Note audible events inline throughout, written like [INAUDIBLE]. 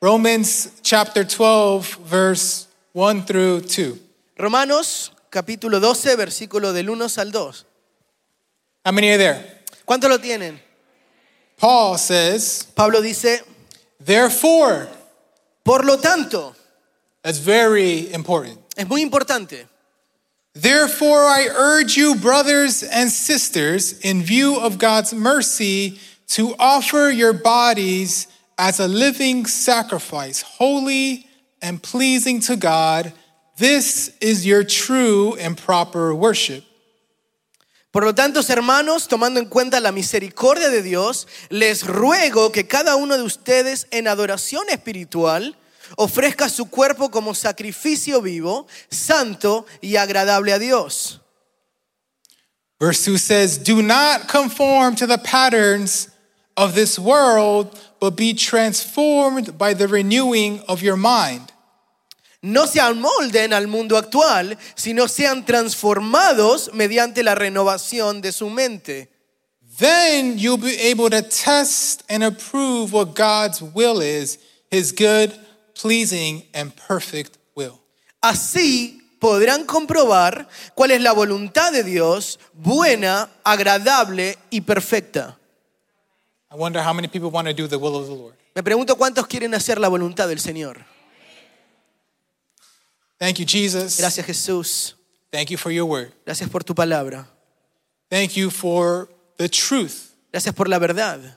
Romans chapter 12, verse 1 through 2. Romanos capítulo 12, versículo del 1 al 2. How many are there? ¿Cuánto lo tienen? Paul says, Pablo dice, Therefore, por lo tanto, that's very important. es muy importante. Therefore, I urge you, brothers and sisters, in view of God's mercy, to offer your bodies as a living sacrifice, holy and pleasing to God. This is your true and proper worship. Por lo tanto, hermanos, tomando en cuenta la misericordia de Dios, les ruego que cada uno de ustedes en adoración espiritual ofrezca su cuerpo como sacrificio vivo, santo y agradable a Dios. Verse 2 says, Do not conform to the patterns of this world, but be transformed by the renewing of your mind. No se amolden al mundo actual, sino sean transformados mediante la renovación de su mente. Then you'll be able to test and approve what God's will is, his good, pleasing, and perfect will. Así podrán comprobar cuál es la voluntad de Dios, buena, agradable y perfecta. I wonder how many people want to do the will of the Lord. Me pregunto cuántos quieren hacer la voluntad del Señor. Thank you, Jesus. Gracias Jesús. Thank you for your word. Gracias por tu palabra. Thank you for the truth. Gracias por la verdad.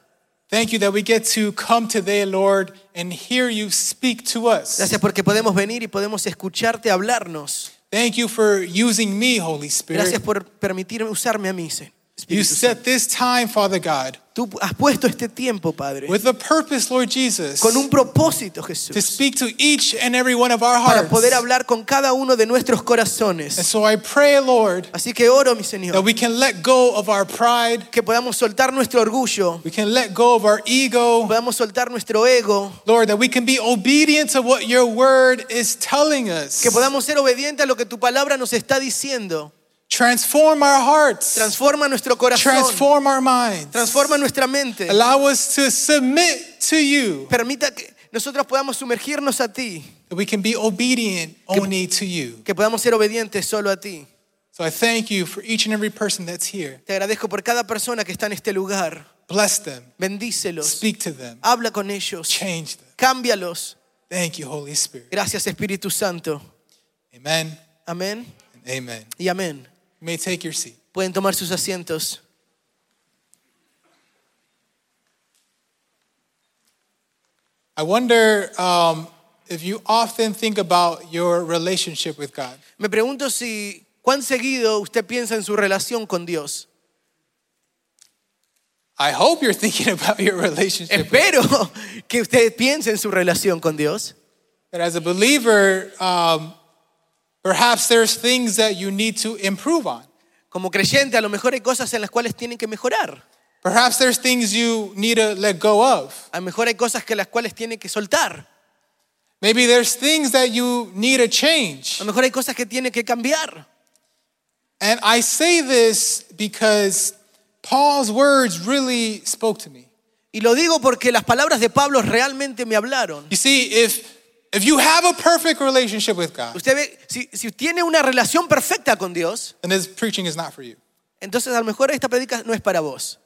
Thank you that we get to come today, Lord, and hear you speak to us. Gracias porque podemos venir y podemos escucharte hablarnos. Thank you for using me, Holy Spirit. Gracias por permitirme usarme a mí, Se- You Espíritu set this time, Father God, Tú has puesto este tiempo, Padre, with a purpose, Lord Jesus, con un propósito, to Jesús, speak to each and every one of our para hearts. poder hablar con cada uno de nuestros And corazones. so I pray, Lord, Así que oro, mi that Señor, we can let go of our pride, que podamos soltar nuestro orgullo, we can let go of our ego, podamos soltar nuestro ego, Lord, that we can be obedient to what your word is telling us. que podamos ser obedientes a lo que tu palabra nos está diciendo. Transform our hearts, Transforma nuestro corazón, transform our minds, transforma nuestra mente. allow us to submit to you, Permita que nosotros podamos sumergirnos a ti, that we can be obedient only to you. que podamos ser obedientes solo a ti. So I thank you for each and every person that's here. Te agradezco por cada persona que está en este lugar. Bless them, Bendícelos, speak to them, habla con ellos, change them. cámbialos. Thank you, Holy Spirit. Gracias Espíritu Santo. Amen Amén amen. y amén. May take your seat. Pueden tomar sus asientos. I wonder um, if you often think about your relationship with God. Me pregunto si cuán seguido usted piensa en su relación con Dios. I hope you're [LAUGHS] thinking about your relationship. with- Espero [LAUGHS] que usted piense en su relación con Dios. That as a believer, um, perhaps there's things that you need to improve on. Como creyente, a lo mejor hay cosas en las cuales tienen que mejorar. Perhaps there's things you need to let go of. A lo mejor hay cosas que las cuales tiene que soltar. Maybe there's things that you need to change. A lo mejor hay cosas que tiene que cambiar. And I say this because Paul's words really spoke to me. Y lo digo porque las palabras de Pablo realmente me hablaron. You see, if if you have a perfect relationship with God, Usted ve, si, si tiene una relación perfecta con Dios, then this preaching is not for you. entonces a lo mejor esta predica no es para vos.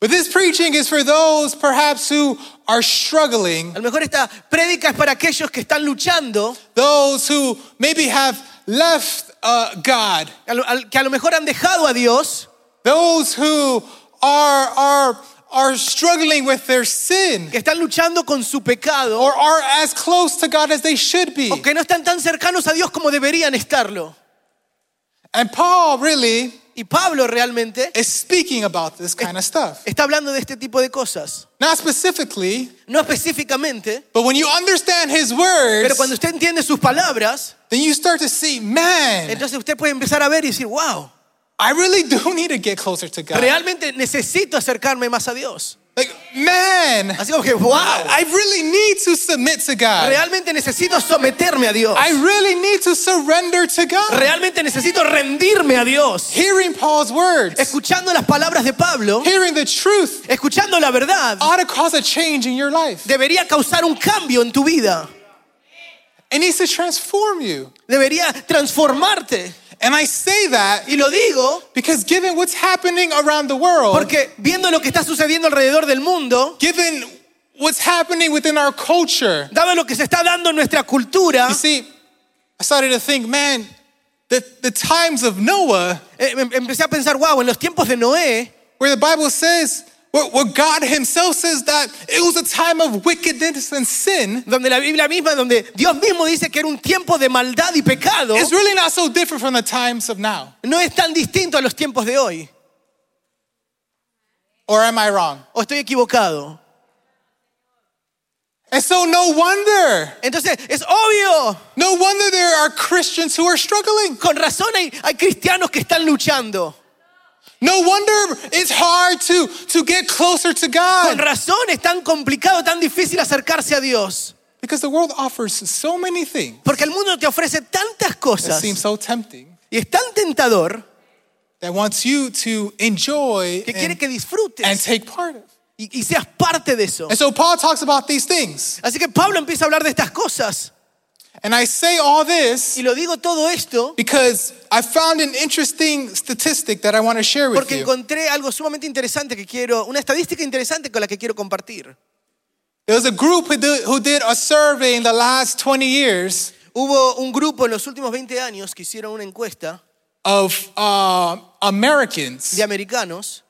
But this preaching is for those perhaps who are struggling, A lo mejor esta prédica es para aquellos que están luchando, those who maybe have left uh, God, a lo- al- que a lo mejor han dejado a Dios, those who are are are struggling with their sin que están luchando con su pecado, or are as close to God as they should be. o que no están tan cercanos a Dios como deberían estarlo. And Paul really Y Pablo realmente is speaking about this kind of stuff. está hablando de este tipo de cosas. Not specifically, No específicamente, but when you understand his pero cuando words, usted entiende sus palabras, then you start to see, man, entonces usted puede empezar a ver y decir, wow, I really do [LAUGHS] need to get closer to God. realmente necesito acercarme más a Dios. Like, man, Así como que, wow, I really need to submit to God. realmente necesito someterme a Dios. I really need to surrender to God. Realmente necesito rendirme a Dios. Hearing Paul's words, Escuchando las palabras de Pablo, hearing the truth, escuchando la verdad, ought to cause a change in your life. debería causar un cambio en tu vida. It needs to transform you. Debería transformarte. And I say that Y lo digo because given what's happening around the world, porque viendo lo que está sucediendo alrededor del mundo, given what's happening within our culture, dado lo que se está dando en nuestra cultura, you see, I started to think, man, the, the times of Noah, eh, em- empecé a pensar, wow, en los tiempos de Noé, where the Bible says, where, God Himself says that it was a time of wickedness and sin, donde la Biblia misma, donde Dios mismo dice que era un tiempo de maldad y pecado, it's really not so different from the times of now. no es tan distinto a los tiempos de hoy. Or am I wrong? ¿O estoy equivocado? And so, no wonder, Entonces, es obvio. no wonder there are Christians who are struggling. Con razón hay, hay cristianos que están luchando. No wonder it's hard to, to get closer to Con God. razón es tan complicado, tan difícil acercarse a Dios. Because the world offers so many things Porque el mundo te ofrece tantas that cosas seem so tempting y es tan tentador that wants you to enjoy que quiere and, que disfrutes and take part of. y, y seas parte de eso. And so Paul talks about these things. Así que Pablo empieza a hablar de estas cosas. And I say all this Y lo digo todo esto because I found an interesting statistic that I want to share with porque you. encontré algo sumamente interesante que quiero, una estadística interesante con la que quiero compartir. There was a group who did, who did a survey in the last 20 years Hubo un grupo en los últimos 20 años que hicieron una encuesta of uh, Americans, de americanos,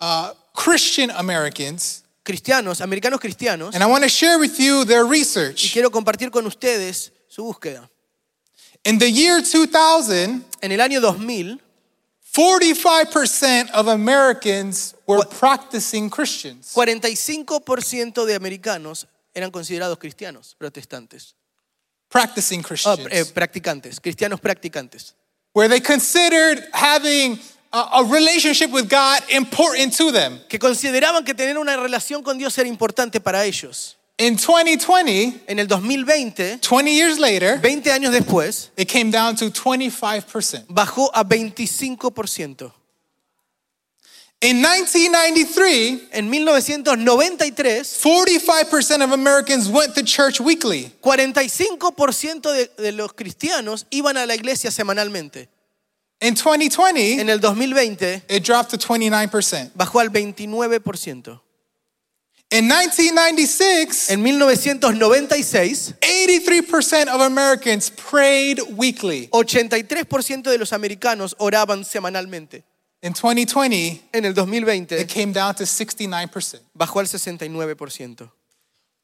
uh, Christian Americans, cristianos, americanos cristianos, and I want to share with you their research. y quiero compartir con ustedes su búsqueda. In the year 2000, En el año 2000, 45% of Americans were practicing Christians. 45% de americanos eran considerados cristianos, protestantes, Practicing Ah, Christians. eh, practicantes, cristianos practicantes, Where they considered having a, a relationship with God important to them. que consideraban que tener una relación con Dios era importante para ellos. In 2020, En el 2020, 20 years later, 20 años después, it came down to 25%. bajó a 25%. In 1993, En 1993, 45% of Americans went to church weekly. 45% de, de los cristianos iban a la iglesia semanalmente. In 2020, En el 2020 it dropped to 29%. bajó al 29%. In 1996, En 1996, 83% of Americans prayed weekly. 83% de los americanos oraban semanalmente. In 2020, En el 2020 it came down to 69%. bajó al 69%.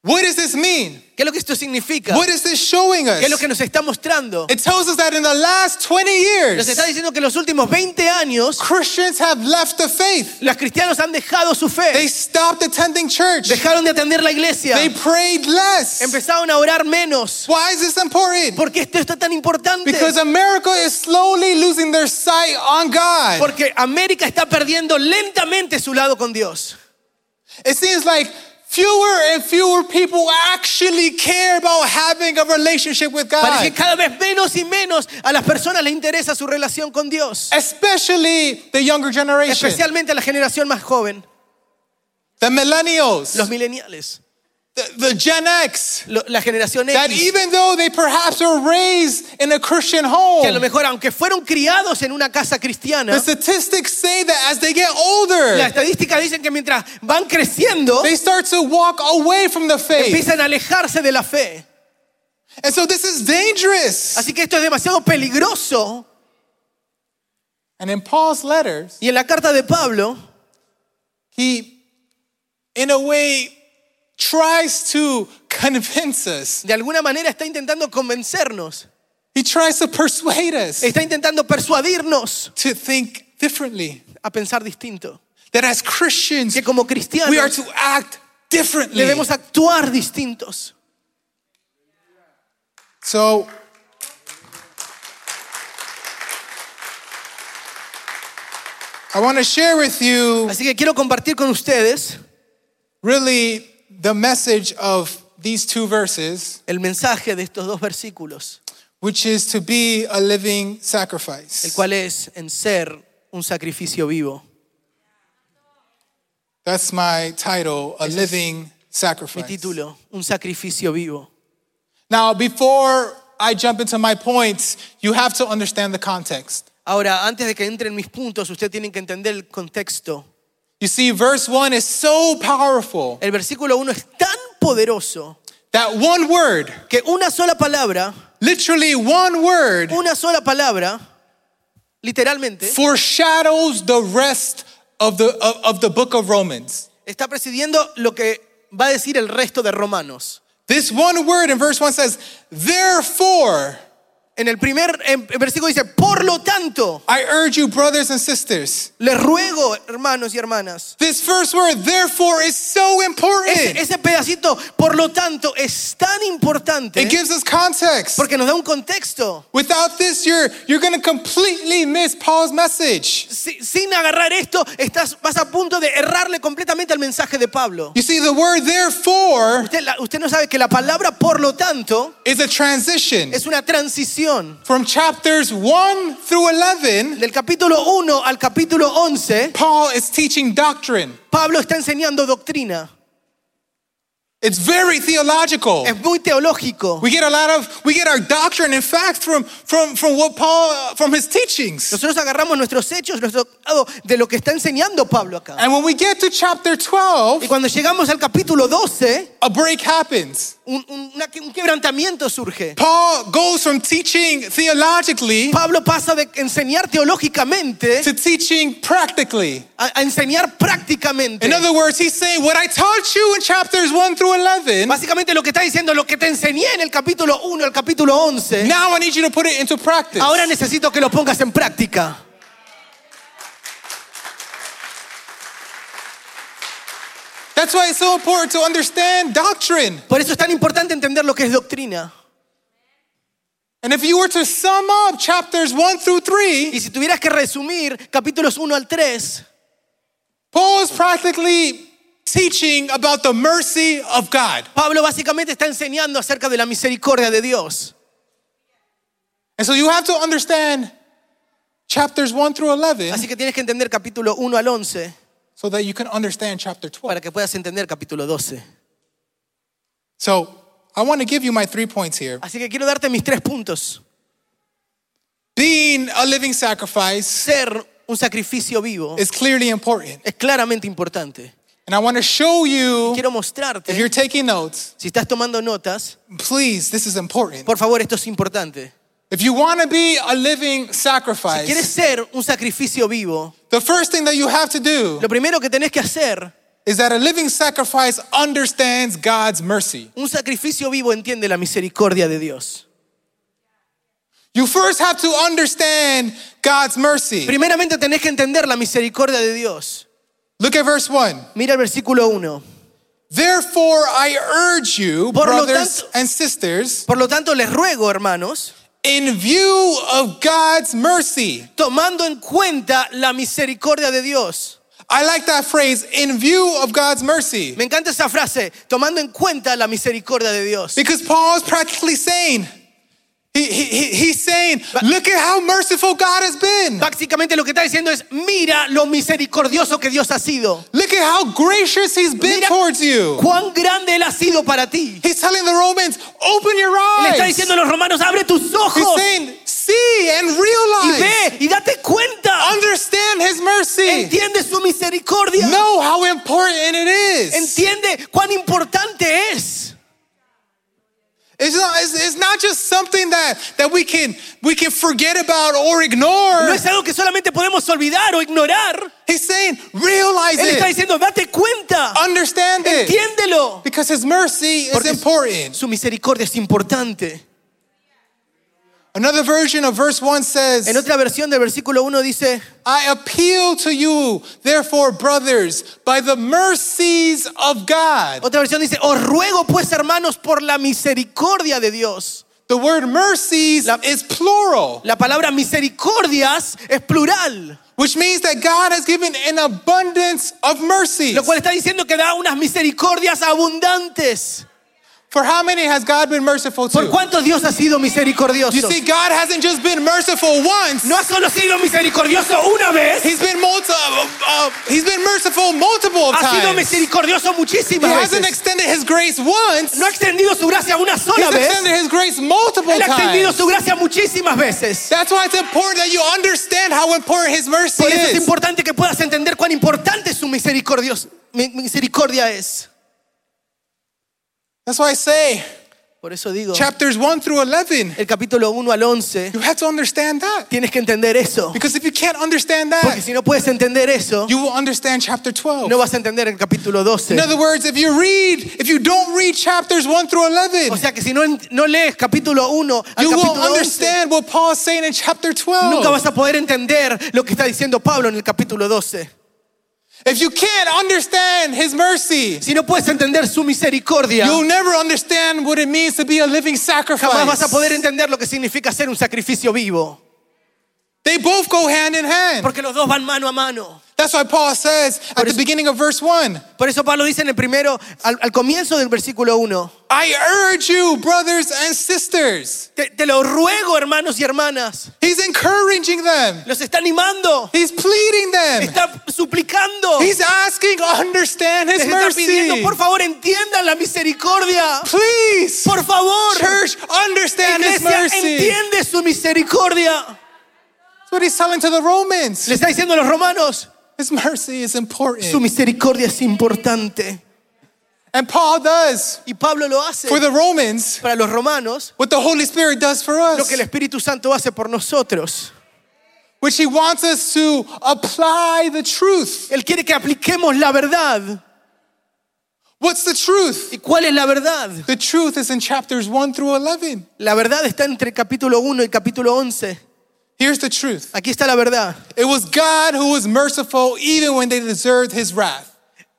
What does this mean? ¿Qué es lo que esto significa? What is this showing us? ¿Qué es lo que nos está mostrando? It tells us that in the last 20 Nos está years, diciendo que en los últimos 20 años Christians have left the faith. los cristianos han dejado su They fe, stopped attending church. dejaron de atender la iglesia, They prayed less. empezaron a orar menos. Why is this important? ¿Por qué esto está tan importante? Because America is slowly losing their sight on God. Porque América está perdiendo lentamente su lado con Dios. It seems like fewer and fewer people actually care about having a relationship with Parece que God. cada vez menos y menos a las personas les interesa su relación con Dios. Especially the younger generation, Especialmente a la generación más joven, the millennials, los millennials, the, the Gen X. lo- la generación That X. even though they perhaps were raised in a Christian Que a lo home, mejor, aunque fueron criados en una casa cristiana, the statistics say that as they get las older, estadísticas dicen que mientras van creciendo, they start to walk away from the faith. empiezan a alejarse de la fe. And so this is dangerous. Así que esto es demasiado peligroso. And in Paul's letters, Y en la carta de Pablo, he, in a way, tries to convince us. de alguna manera está intentando convencernos, He tries to persuade us está intentando persuadirnos to think differently. a pensar distinto. That as Christians, Que como we are cristianos to act differently. debemos actuar distintos. So, I want to share with you Así que quiero compartir con ustedes really the message of these two verses, el mensaje de estos dos versículos, which is to be a living el sacrifice. cual es en ser un sacrificio vivo. That's my title, a Ese es living Mi sacrifice. título, un sacrificio vivo. Now, before I jump into my points, you have to understand the context. Ahora, antes de que entren mis puntos, usted tiene que entender el contexto. You see, verse 1 is so powerful El versículo 1 es tan poderoso that one word, que una sola palabra, literally one word, una sola palabra, literalmente, foreshadows the rest of the, of, of the book of Romans. está presidiendo lo que va a decir el resto de Romanos. This one word in verse 1 says, Therefore, En el primer en- en versículo dice, por lo tanto, I urge you, brothers and sisters. les ruego, hermanos y hermanas, This first word, therefore, is so ese, important. ese pedacito, por lo tanto, es tan importante It gives us context. porque nos da un contexto. Without this, you're, you're going to completely miss Paul's message. Si- sin agarrar esto, estás, vas a punto de errarle completamente al mensaje de Pablo. You see, the word therefore Usted, la- usted no sabe que la palabra por lo tanto is a transition es una transición from chapters 1 through 11. del capítulo 1 al capítulo 11. Paul is teaching doctrine. Pablo está enseñando doctrina. It's very theological. Es muy teológico. We get a lot of, we get our doctrine, in fact, from, from, from what Paul, uh, from his teachings. Nosotros agarramos nuestros hechos, nuestro de lo que está enseñando Pablo acá. And when we get to chapter 12, Y 12, cuando llegamos al capítulo 12, a break happens. Un, un- un quebrantamiento surge. Paul goes from teaching theologically Pablo pasa de enseñar teológicamente to teaching practically. a, a enseñar prácticamente. In other words, he's saying, What I taught you in chapters 1 through 11, Básicamente lo que está diciendo, lo que te enseñé en el capítulo 1 al capítulo 11, now I need you to put it into practice. ahora necesito que lo pongas en práctica. That's why it's so important to understand doctrine. Por eso es tan importante entender lo que es doctrina. And if you were to sum up chapters 1 through 3, Y si tuvieras que resumir capítulos 1 al 3, Paul is practically teaching about the mercy of God. Pablo básicamente está enseñando acerca de la misericordia de Dios. And so you have to understand chapters 1 through 11 Así que tienes que entender capítulo 1 al 11 so that you can understand chapter 12. para que puedas entender capítulo 12. So I want to give you my three points here. Así que quiero darte mis tres puntos. Being a living sacrifice Ser un sacrificio vivo is clearly important. es claramente importante. And I want to show you, Quiero if mostrarte, you're taking notes, si estás tomando notas, please, this is important. por favor, esto es importante. If you want to be a living Si quieres sacrifice, ser un sacrificio vivo, the first thing that you have to do lo primero que tenés que hacer, is that a living sacrifice understands God's mercy. un sacrificio vivo entiende la misericordia de Dios. You first have to understand God's mercy. Primeramente tenés que entender la misericordia de Dios. Look at verse 1. Mira el versículo 1. Therefore, I urge you, Por brothers tanto- and sisters, Por lo tanto, les ruego, hermanos, in view of God's mercy. tomando en cuenta la misericordia de Dios. I like that phrase, in view of God's mercy. Me encanta esa frase, tomando en cuenta la misericordia de Dios. Because Paul is practically saying, he, he, he- he's saying, look at how merciful God has been. Básicamente lo que está diciendo es, mira lo misericordioso que Dios ha sido. Look at how gracious he's been Mira towards you. cuán grande Él ha sido para ti. He's telling the Romans, open your Le está eyes. diciendo a los romanos, abre tus He's ojos saying, see and y realize, ve y date cuenta. understand his mercy. Entiende su misericordia. Know how important it is. Entiende cuán importante es. It's not, it's, it's not just something that, that we, can, we can forget about or ignore. No es algo que solamente podemos olvidar o ignorar. He's saying, realize Él está it, diciendo, date cuenta. understand it, Entiéndelo. because his mercy is important. su misericordia es importante. Another version of verse 1 says, En otra versión del versículo 1 dice, I appeal to you, therefore, brothers, by the mercies of God. otra versión dice, os ruego pues hermanos por la misericordia de Dios. The word mercies La- is plural, La palabra misericordias es plural, which means that God has given an abundance of mercies. lo cual está diciendo que da unas misericordias abundantes. For how many has God been merciful ¿Por to? cuántos Dios ha sido misericordioso? You see, God hasn't just been merciful once. No ha solo sido misericordioso una vez, He's been multi- uh, uh, He's been merciful multiple of ha sido times. misericordioso He muchísimas hasn't extended His grace once. No ha extendido su gracia una sola He's vez, extended His grace multiple Él ha extendido times. su gracia muchísimas veces. That's why it's important that you understand how important His mercy Por eso es is. importante que puedas entender cuán importante su misericordia es. That's why I say Por eso digo, chapters 1 through 11, el capítulo 1 al 11, you have to understand that. tienes que entender eso. Because if you can't understand Porque that, si no puedes entender eso, you will understand chapter 12. no vas a entender el capítulo 12. In other words, if you read, if you don't read chapters 1 through 11, O sea que si no, no lees capítulo 1 al you won't capítulo 11, understand what Paul is saying in chapter nunca 12. vas a poder entender lo que está diciendo Pablo en el capítulo 12. If you can't understand his mercy, Si no puedes entender su misericordia, you'll never understand what it means to be a living sacrifice. jamás vas a poder entender lo que significa ser un sacrificio vivo. They both go hand in hand. Porque los dos van mano a mano. That's why Paul says at the eso- beginning of verse 1, Por eso Pablo dice en el primero, al, al comienzo del versículo 1, I urge you, brothers and sisters. te, te lo ruego hermanos y hermanas, He's encouraging them. los está animando, He's pleading them. está suplicando, He's asking, understand his les está pidiendo, mercy. por favor entiendan la misericordia. Please, Por favor, church, understand his iglesia, mercy. entiende su misericordia. That's what he's telling to the Romans. Le está diciendo a los romanos, His mercy is important. su misericordia es importante. And Paul does Y Pablo lo hace for the Romans para los romanos what the Holy Spirit does for us. lo que el Espíritu Santo hace por nosotros. which he wants us to apply the truth. Él quiere que apliquemos la verdad. What's the truth? ¿Y cuál es la verdad? The truth is in chapters 1 through 11. La verdad está entre capítulo 1 y capítulo 11. Here's the truth. Aquí está la verdad. It was God who was merciful even when they deserved his wrath.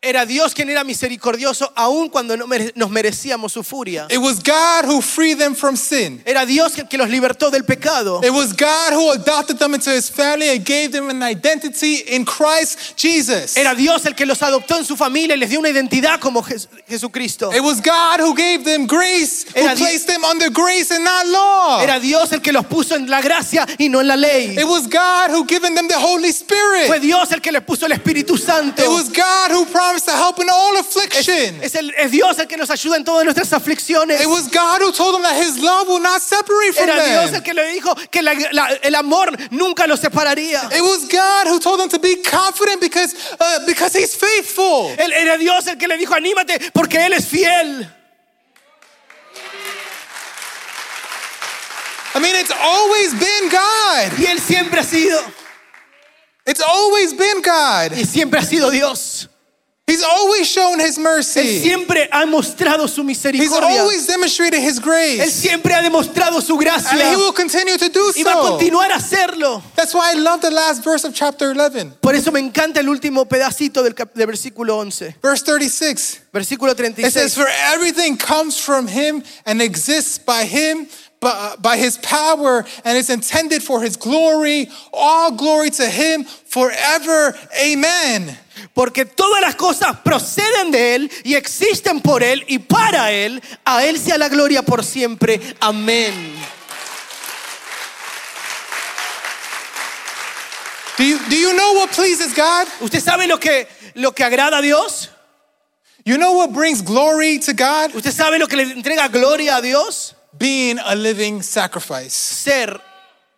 Era Dios quien era misericordioso aun cuando no mere- nos merecíamos su furia. It was God who freed them from sin. Era Dios el que los libertó del pecado. It was God who adopted them into his family and gave them an identity in Christ Jesus. Era Dios el que los adoptó en su familia y les dio una identidad como Jes- Jesucristo. It was God who gave them grace, who Era Di- placed them under grace and not law. Era Dios el que los puso en la gracia y no en la ley. It was God who given them the Holy Fue Spirit. Dios el que les puso el Espíritu Santo. It was God who promised to help in all affliction. Es, el- es Dios el que nos ayuda en todas nuestras aflicciones. It was God who told them that his love will not separate from Era Dios el que le dijo que la- la- el amor nunca los separaría. It was God who told them to be confident because, uh, because he's faithful. Él era Dios el que le dijo, anímate porque Él es fiel. I mean, it's always been God. Y Él siempre ha sido, It's always been God. y siempre ha sido Dios. He's always shown his Él mercy. siempre ha mostrado su misericordia. He's always demonstrated his Él grace. siempre ha demostrado su gracia. And he will continue to do y va a so. continuar a hacerlo. That's why I love the last verse of chapter 11. Por eso me encanta el último pedacito del, del versículo 11. Verse 36. Versículo It says, For everything comes from him and exists by him, by, uh, by his power, and is intended for his glory. All glory to him forever. Amen. Porque todas las cosas proceden de Él y existen por Él y para Él. A Él sea la gloria por siempre. Amén. Do you, do you know what pleases God? ¿Usted sabe lo que, lo que agrada a Dios? You know what brings glory to God? ¿Usted sabe lo que le entrega gloria a Dios? Being a living sacrifice. Ser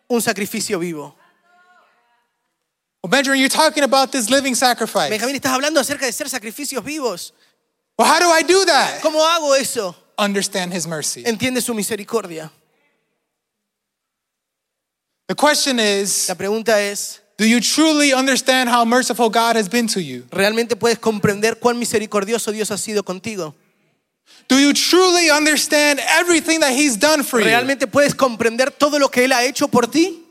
un sacrificio vivo. Well, Benjamin, you're talking about this living sacrifice. Benjamín, estás hablando acerca de ser sacrificios vivos. Well, how do I do that? ¿Cómo hago eso? Understand his mercy. Entiende su misericordia. The question is La pregunta es, Do you truly understand how merciful God has been to you? ¿realmente puedes comprender cuán misericordioso Dios ha sido contigo? Do you truly understand everything that he's done for you? ¿Realmente puedes comprender todo lo que Él ha hecho por ti?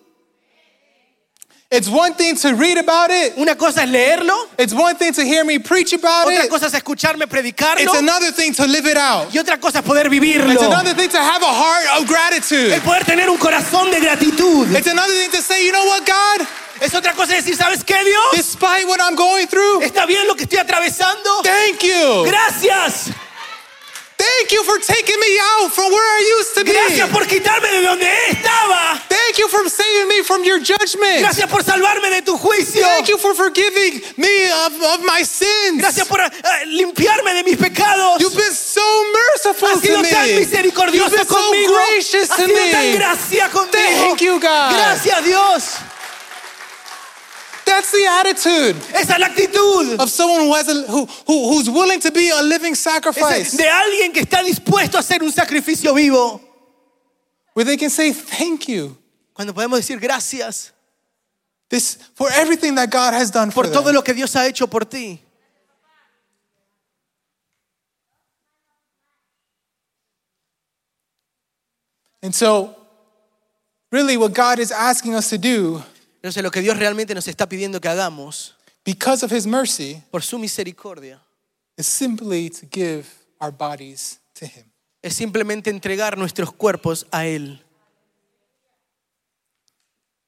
It's one thing to read about it. Una cosa es leerlo, It's one thing to hear me preach about otra it. cosa es escucharme predicarlo It's another thing to live it out. y otra cosa es poder vivirlo. It's another thing to have a heart of gratitude. El poder tener un corazón de gratitud. It's another thing to say, you know what, God? Es otra cosa decir, ¿sabes qué, Dios? Despite what I'm going through, ¿Está bien lo que estoy atravesando? thank you. Gracias. Thank you for taking me out from where I used to Gracias be. por quitarme de donde estaba. Thank you for saving me from your judgment. Gracias por salvarme de tu juicio. Thank you for forgiving me of, of my sins. Gracias por eh, limpiarme de mis pecados. You've been so merciful Has sido to tan me. misericordioso You've been so conmigo. gracious Has to sido tan me. gracia conmigo. Thank you, God. Gracias, Dios. That's the attitude Esa es la actitud of someone who has a, who, who who's willing to be a living Esa es sacrifice, de alguien que está dispuesto a hacer un sacrificio vivo. where they can say thank you Cuando podemos decir gracias this for everything that God has done for por todo them. lo que Dios ha hecho por ti. And so, really, what God is asking us to do, Entonces lo que Dios realmente nos está pidiendo que hagamos because of His mercy, por su misericordia is simply to give our bodies to Him. es simplemente entregar nuestros cuerpos a Él.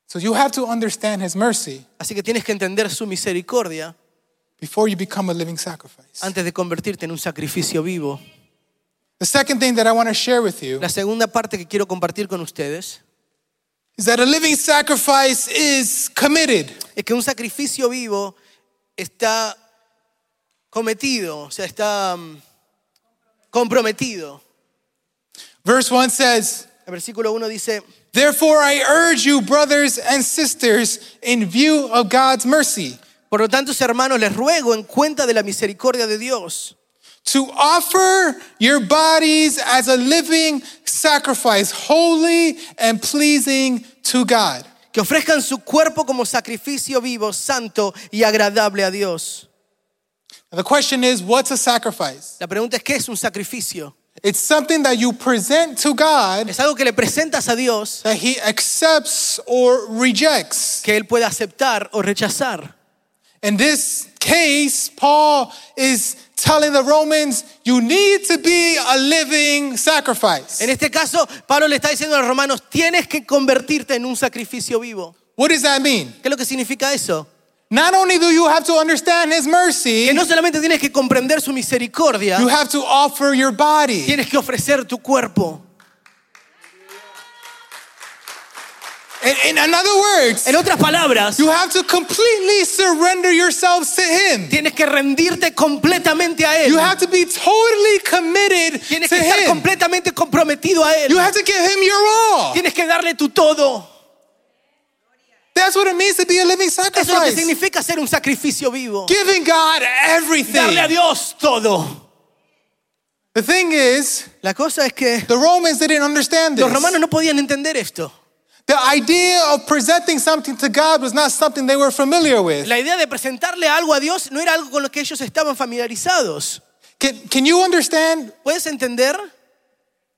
So you have to understand His mercy Así que tienes que entender su misericordia before you become a living sacrifice. antes de convertirte en un sacrificio vivo. The second thing that I want to share with you La segunda parte que quiero compartir con ustedes is that a living sacrifice is committed. es que un sacrificio vivo está cometido, o sea, está mm, comprometido. Verse 1 says, El versículo 1 dice, Therefore I urge you, brothers and sisters, in view of God's mercy, por lo tanto, hermanos, les ruego en cuenta de la misericordia de Dios, to offer your bodies as a living sacrifice, holy and pleasing to God. que ofrezcan su cuerpo como sacrificio vivo, santo y agradable a Dios. Now, the question is, what's a sacrifice? La pregunta es, ¿qué es un sacrificio? It's something that you present to God Es algo que le presentas a Dios that He accepts or rejects. que Él puede aceptar o rechazar. In this case, Paul is telling the Romans, you need to be a living sacrifice. En este caso, Pablo le está diciendo a los romanos, tienes que convertirte en un sacrificio vivo. What does that mean? ¿Qué es lo que significa eso? Not only do you have to understand His mercy, Que no solamente tienes que comprender su misericordia, you have to offer your body. tienes que ofrecer tu cuerpo. In, in other words, En otras palabras, you have to completely surrender yourselves to Him. tienes que rendirte completamente a Él. You have to be totally committed Tienes to que estar Him. completamente comprometido a Él. You have to give Him your all. Tienes que darle tu todo. That's what it means to be a living Eso es lo que sacrifice. significa ser un sacrificio vivo. Giving God Darle everything. a Dios todo. The thing is, La cosa es que the Romans didn't understand los this. romanos no podían entender esto. The idea of presenting something to God was not something they were familiar with. La idea de presentarle algo a Dios no era algo con lo que ellos estaban familiarizados. Can, can you understand? ¿Puedes entender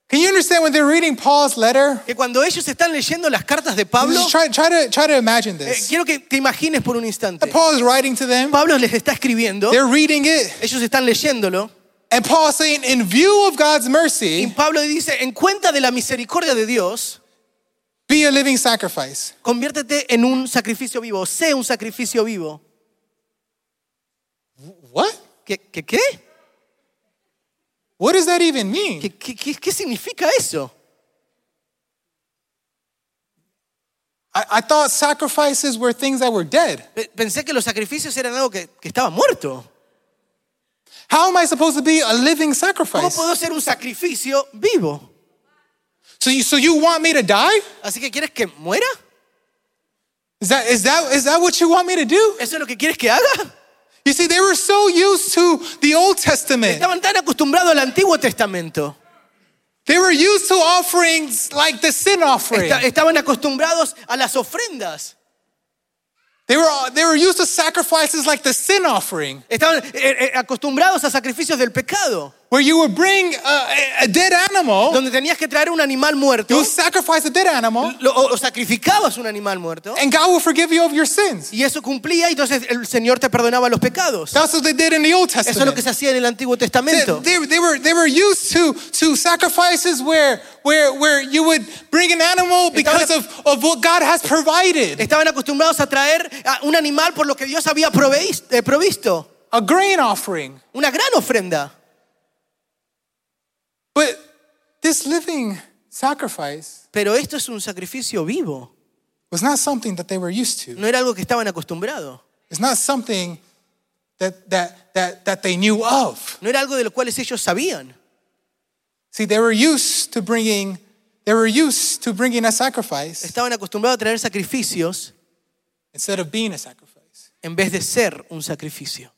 Can you understand when they're reading Paul's letter? que cuando ellos están leyendo las cartas de Pablo, Just try, try to try to imagine eh, this. quiero que te imagines por un instante. Paul is writing to them. Pablo les está escribiendo, They're reading it, ellos están leyéndolo, and Paul's saying, in view of God's y mercy, Pablo dice, en cuenta de la misericordia de Dios, be a living sacrifice. conviértete en un sacrificio vivo, sé un sacrificio vivo. What? ¿Qué, qué, qué? What does that even mean? ¿Qué, qué, qué- significa eso? I, I thought sacrifices were things that were dead. Pe- Pensé que los sacrificios eran algo que, que estaba muerto. How am I supposed to be a living ¿Cómo sacrifice? puedo ser un sacrificio vivo? So you, so you want me to die? Así que quieres que muera? Is that, is, that, is that what you want me to do? ¿Eso es lo que quieres que haga? You see, they were so used to the Old Testament. Estaban tan acostumbrados al Antiguo Testamento. They were used to offerings like the sin offering. Esta- Estaban acostumbrados a las ofrendas. They were, they were used to sacrifices like the sin offering, Estaban eh, eh, acostumbrados a sacrificios del pecado. Where you would bring a, a dead animal, donde tenías que traer un animal you muerto, would sacrifice a dead animal, lo- o, o sacrificabas un animal muerto, and God will forgive you of your sins. y eso cumplía, y entonces el Señor te perdonaba los pecados. That's what they did in the Old Eso es lo que Testament. se hacía en el Antiguo They, Testamento. they- they were, they were used to, to sacrifices where, where, where you would bring an animal because of, of what God has provided. Estaban acostumbrados a traer a un animal por lo que Dios había proveis- eh, provisto, A grain offering. una gran ofrenda. But this living sacrifice Pero esto es un sacrificio vivo, was not something that they were used to. no era algo que estaban acostumbrados, It's not something that, that, that, that they knew of. no era algo de lo cuales ellos sabían. See, they were used to bringing, they were used to bringing a sacrifice Estaban acostumbrados a traer sacrificios instead of being a sacrifice. en vez de ser un sacrificio.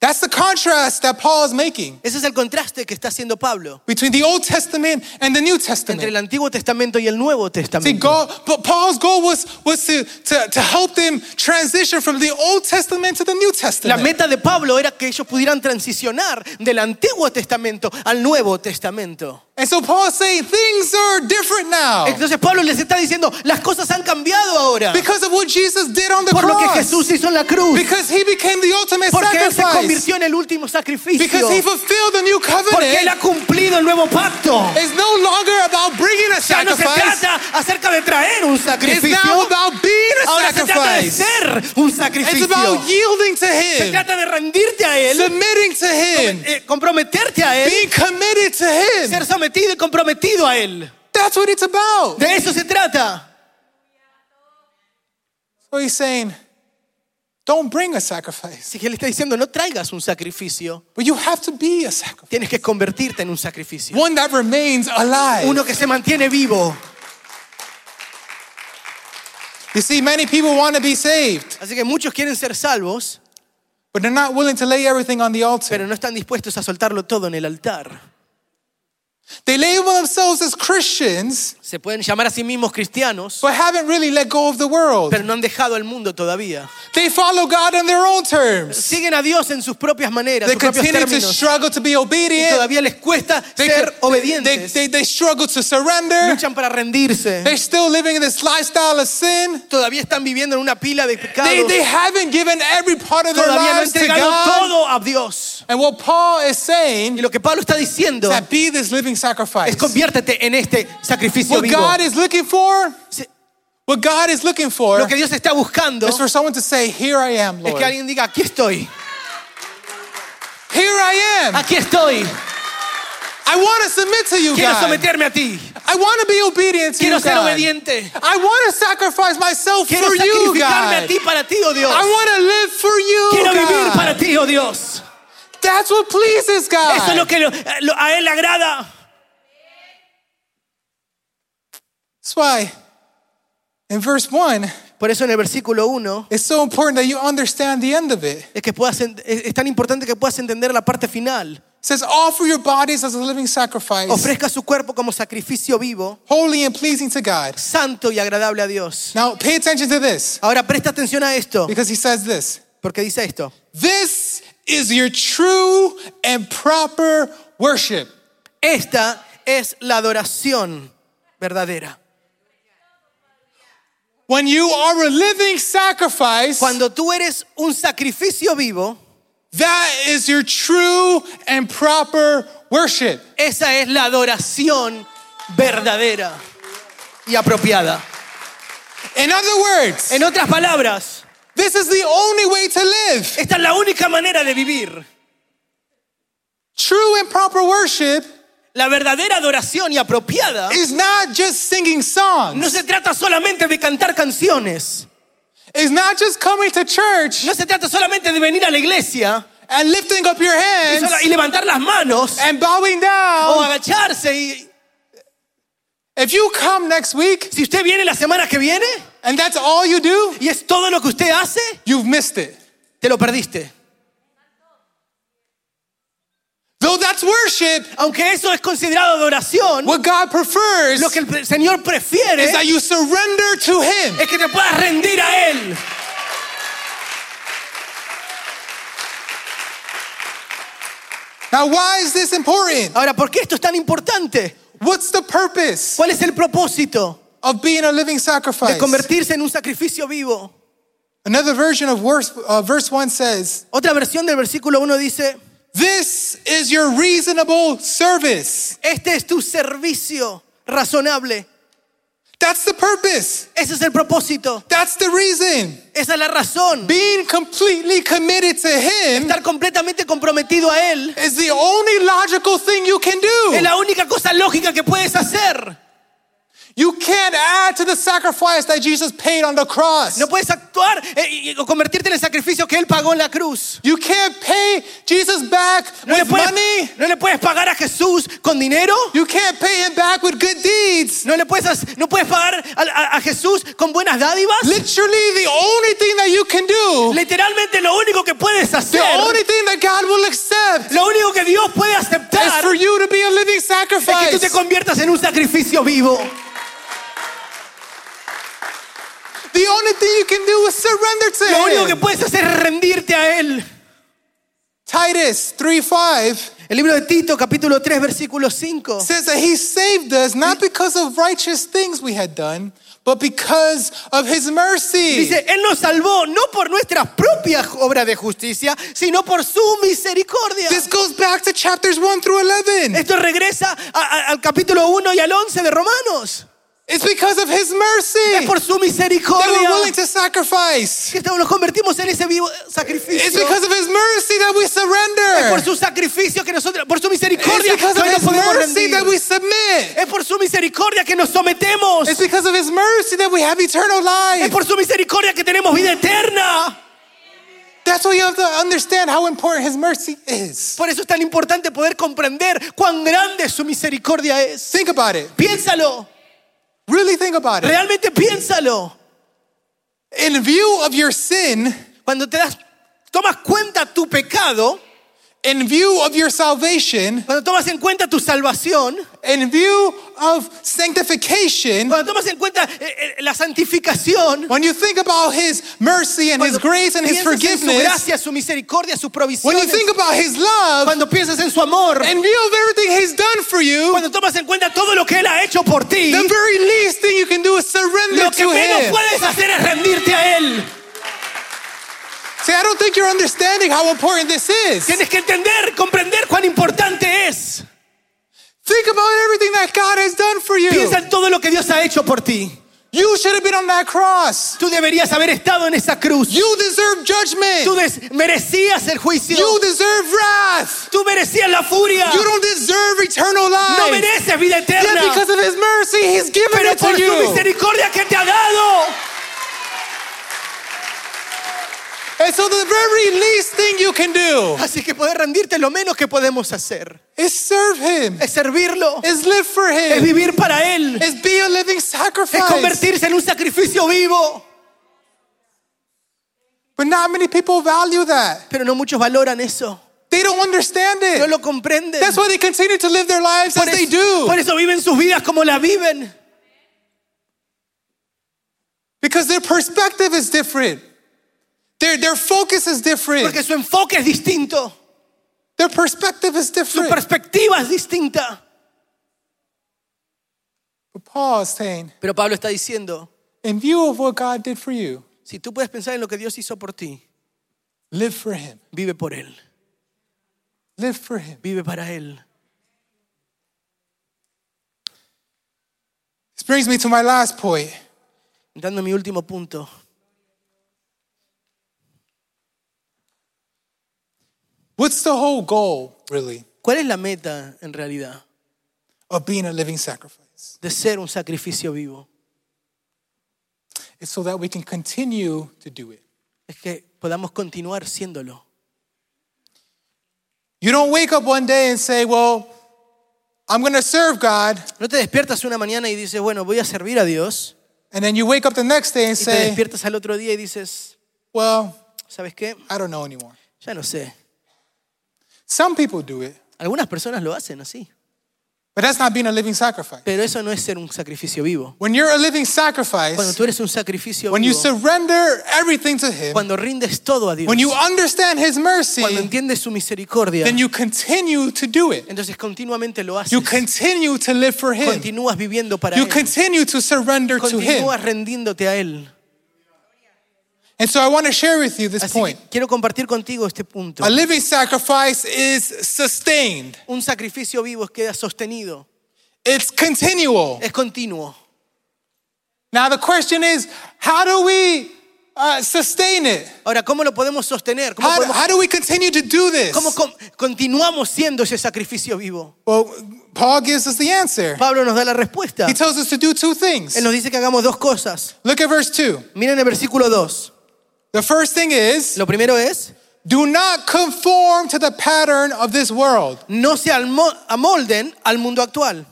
That's the contrast that Paul is making Ese es el contraste que está haciendo Pablo between the Old Testament and the New Testament. entre el. Antiguo Testamento y el Nuevo See, Testamento. God, but Paul's goal was, was to, to, to help them transition from the Old Testament to the New Testament. La meta de Pablo era que ellos pudieran transicionar del Antiguo Testamento al Nuevo Testamento. And so Paul's saying things are different now Entonces Pablo les está diciendo, las cosas han cambiado ahora because of what Jesus did on the por lo que cross. Jesús hizo en la cruz. Because he became the ultimate Porque Él se sacrifice. convirtió en el último sacrificio. Because he fulfilled the new Porque Él ha covenant. cumplido el nuevo pacto. It's no longer about bringing a Ya no se sacrifice. trata acerca de traer un It's now sacrificio. about being a Ahora se trata de sacrifice. ser un It's sacrificio. about yielding to Se him, trata de rendirte a Él, submitting to him, eh, comprometerte a Él, being committed to him. ser sometido y comprometido a Él. That's what it's about. De eso se trata. So he's saying, don't bring a sacrifice, Así que Él está diciendo, no traigas un sacrificio, but you have to be a sacrifice. tienes que convertirte en un sacrificio. One that remains alive. Uno que se mantiene vivo. You see, many people want to be saved, Así que muchos quieren ser salvos, but they're not willing to lay everything on the altar. pero no están dispuestos a soltarlo todo en el altar. They label themselves as Christians, Se pueden llamar a sí mismos cristianos, but haven't really let go of the world. pero no han dejado el mundo todavía. They follow God on their own terms. Siguen a Dios en sus propias maneras, They sus propios continue to struggle to be Y obedient. todavía les cuesta They, ser obedientes. they, they struggle to surrender. Luchan para rendirse. They're still living in this lifestyle of sin. Todavía están viviendo en una pila de They, pecados. they haven't given every part of their Todavía no han lives to entregado God. todo a Dios. And what Paul is saying Y lo que Pablo está diciendo that be this living sacrifice. es conviértete en este sacrificio What vivo. God is looking for, what God is looking for, Lo que Dios está buscando is for someone to say, Here I am, Lord. es que alguien diga, aquí estoy, Here I am. aquí estoy. I want to submit to you, Quiero God. someterme a ti. I want to be obedient to Quiero you, ser God. obediente. I want to sacrifice myself Quiero for you, sacrificarme a ti para ti, oh Dios. I want to live for you, Quiero vivir God. para ti, oh Dios. That's what pleases God. Eso es lo que lo- eh, lo- a Él le agrada. That's why in verse 1, Por eso en el versículo 1 it's so important that you understand the end of it. es que puedas ent- es es tan importante que puedas entender la parte final. It says, Offer your bodies as a living sacrifice, Ofrezca su cuerpo como sacrificio vivo, holy and pleasing to God. santo y agradable a Dios. Now, pay attention to this Ahora presta atención a esto, because he says this porque dice esto. This is your true and proper worship. Esta es la adoración verdadera. When you are a living sacrifice, Cuando tú eres un sacrificio vivo, that is your true and proper worship. esa es la adoración verdadera y apropiada. In other words, En otras palabras, this is the only way to live. esta es la única manera de vivir. True and proper worship La verdadera adoración y apropiada is not just singing songs. no se trata solamente de cantar canciones. It's not just coming to church No se trata solamente de venir a la iglesia and lifting up your y, hands y levantar las manos and bowing o down. agacharse. Y, If you come next week si usted viene la semana que viene and that's all you do, y es todo lo que usted hace, you've missed it. te lo perdiste. Though that's worship, Aunque eso es considerado adoración, what God prefers lo que el Señor prefiere is that you surrender to Him. es que te puedas rendir a Él. Now, why is this important? Ahora, ¿por qué esto es tan importante? What's the purpose ¿Cuál es el propósito of being a living sacrifice. de convertirse en un sacrificio vivo? Another version of verse, uh, verse 1 says, Otra versión del versículo 1 dice, This is your reasonable service. este es tu servicio razonable. That's the purpose. Ese es el propósito. That's the reason. Esa es la razón. Being completely committed to Him Estar completamente comprometido a Él is the only logical thing you can do. es la única cosa lógica que puedes hacer. You can't add to the sacrifice that Jesus paid on the cross. No puedes actuar eh, y, y convertirte en el sacrificio que Él pagó en la cruz. You can't pay Jesus back No with puedes, money. no le puedes pagar a Jesús con dinero. You can't pay Him back with good deeds. No le puedes, no puedes pagar a, a- a Jesús con buenas dádivas. Literally, the only thing that you can do, Literalmente lo único que puedes the hacer, only thing that God will accept, lo único que Dios puede is aceptar for you to be a living es que tú sacrifice. te conviertas en un sacrificio vivo. The only thing you can do is surrender to Lo único que Him. puedes hacer es rendirte a Él. Titus 3 5 El libro de Tito, capítulo 3, versículo 5. says that He saved us not because of righteous things we had done, but because of His mercy. Dice, Él nos salvó no por nuestras propias obras de justicia, sino por su misericordia. This goes back to chapters 1 through 11. Esto regresa a- a- al capítulo 1 y al 11 de Romanos. It's because of His Es mercy por su that we're misericordia willing to sacrifice. que nos convertimos en ese vivo It's because of His mercy that we Es por surrender. su sacrificio que nosotros, por su It's misericordia que because of His podemos mercy rendir. that we submit. Es por su misericordia que nos sometemos. It's because of His mercy that we have eternal Es life. por su misericordia que tenemos vida eterna. That's why you have to understand how important His mercy is. Por eso es tan importante poder comprender cuán grande su misericordia es. Think about it. Piénsalo, Really think about it. realmente piénsalo. In view of your sin, Cuando te das, tomas cuenta tu pecado, in view of your salvation, cuando tomas en cuenta tu salvación, in view of sanctification, cuando tomas en cuenta eh, eh, la santificación, when you think about His mercy and His grace and His en su forgiveness, gracia, su misericordia, sus when you think about His love, cuando piensas en su amor, in view of everything He's done for you, cuando tomas en cuenta todo lo que Él ha hecho por ti, the very least thing you can do is surrender lo que to menos Him. puedes hacer es rendirte a Él. See, I don't think you're understanding how important this is. Tienes que entender, comprender cuán importante es. Think about everything that God has done for you. Piensa en todo lo que Dios ha hecho por ti. You should have been on that cross. Tú deberías haber estado en esa cruz. You deserve judgment. Tú merecías el juicio. You deserve wrath. Tú merecías la furia. You don't deserve eternal life. No mereces vida Yet eterna. because of His mercy, He's given Pero it por to su you. misericordia que te ha dado. And so the very least thing you can do Así que poder rendirte lo menos que podemos hacer. is serve Him, Es servirlo. is live for Es Him, vivir para Él. is be a living Es sacrifice. convertirse en un sacrificio vivo. But not many people value that. Pero no muchos valoran eso. They don't understand No it. lo comprenden. That's why they continue to live their lives Por as they eso, do. por eso viven sus vidas como la viven. Because their perspective is different. Their, their focus is different. Porque su enfoque es distinto. Their perspective is Su different. perspectiva es distinta. But Paul is saying, Pero Pablo está diciendo, in view of what God did for you, si tú puedes pensar en lo que Dios hizo por ti, live for Him. vive por Él. Live for Him. Vive para Él. This brings me to my last point. Dando mi último punto. What's the whole goal, really, ¿Cuál es la meta en realidad of being a living sacrifice? de ser un sacrificio vivo? It's so that we can continue to do it. Es que podamos continuar siéndolo. You don't wake up one day and say, Well, I'm going to serve God. No te despiertas una mañana y dices, bueno, voy a servir a Dios. And then you wake up the next day and Y te say, despiertas al otro día y dices, Well, ¿sabes qué? I don't know anymore. Ya no sé. Some people do it, Algunas personas lo hacen así. but But that's not being a living sacrifice. Pero eso no es ser un sacrificio vivo. When you're a living sacrifice, Cuando tú eres un sacrificio when you surrender everything to Him, cuando rindes todo a Dios, when you understand His mercy, cuando entiendes su misericordia, then you continue to do it. entonces continuamente lo haces. You continue to live for Him. Continúas viviendo para You Él. continue to surrender to Him. Continúas rendiéndote a Él. And so I want to share with you this Así point. quiero compartir contigo este punto. A living sacrifice is sustained, Un sacrificio vivo queda sostenido, it's continual. es continuo. Now, the question is how do we uh, sustain it? Ahora, ¿cómo lo podemos sostener? ¿Cómo, How, podemos- how do we continue to do this? cómo con- continuamos siendo ese sacrificio vivo? Well, Paul gives us the answer. Pablo nos da la respuesta. He tells us to do two things. Él nos dice que hagamos dos cosas. Look at verse 2. Miren el versículo 2. The first thing is Lo primero es, do not conform to the pattern of this world. no se amolden al mundo actual.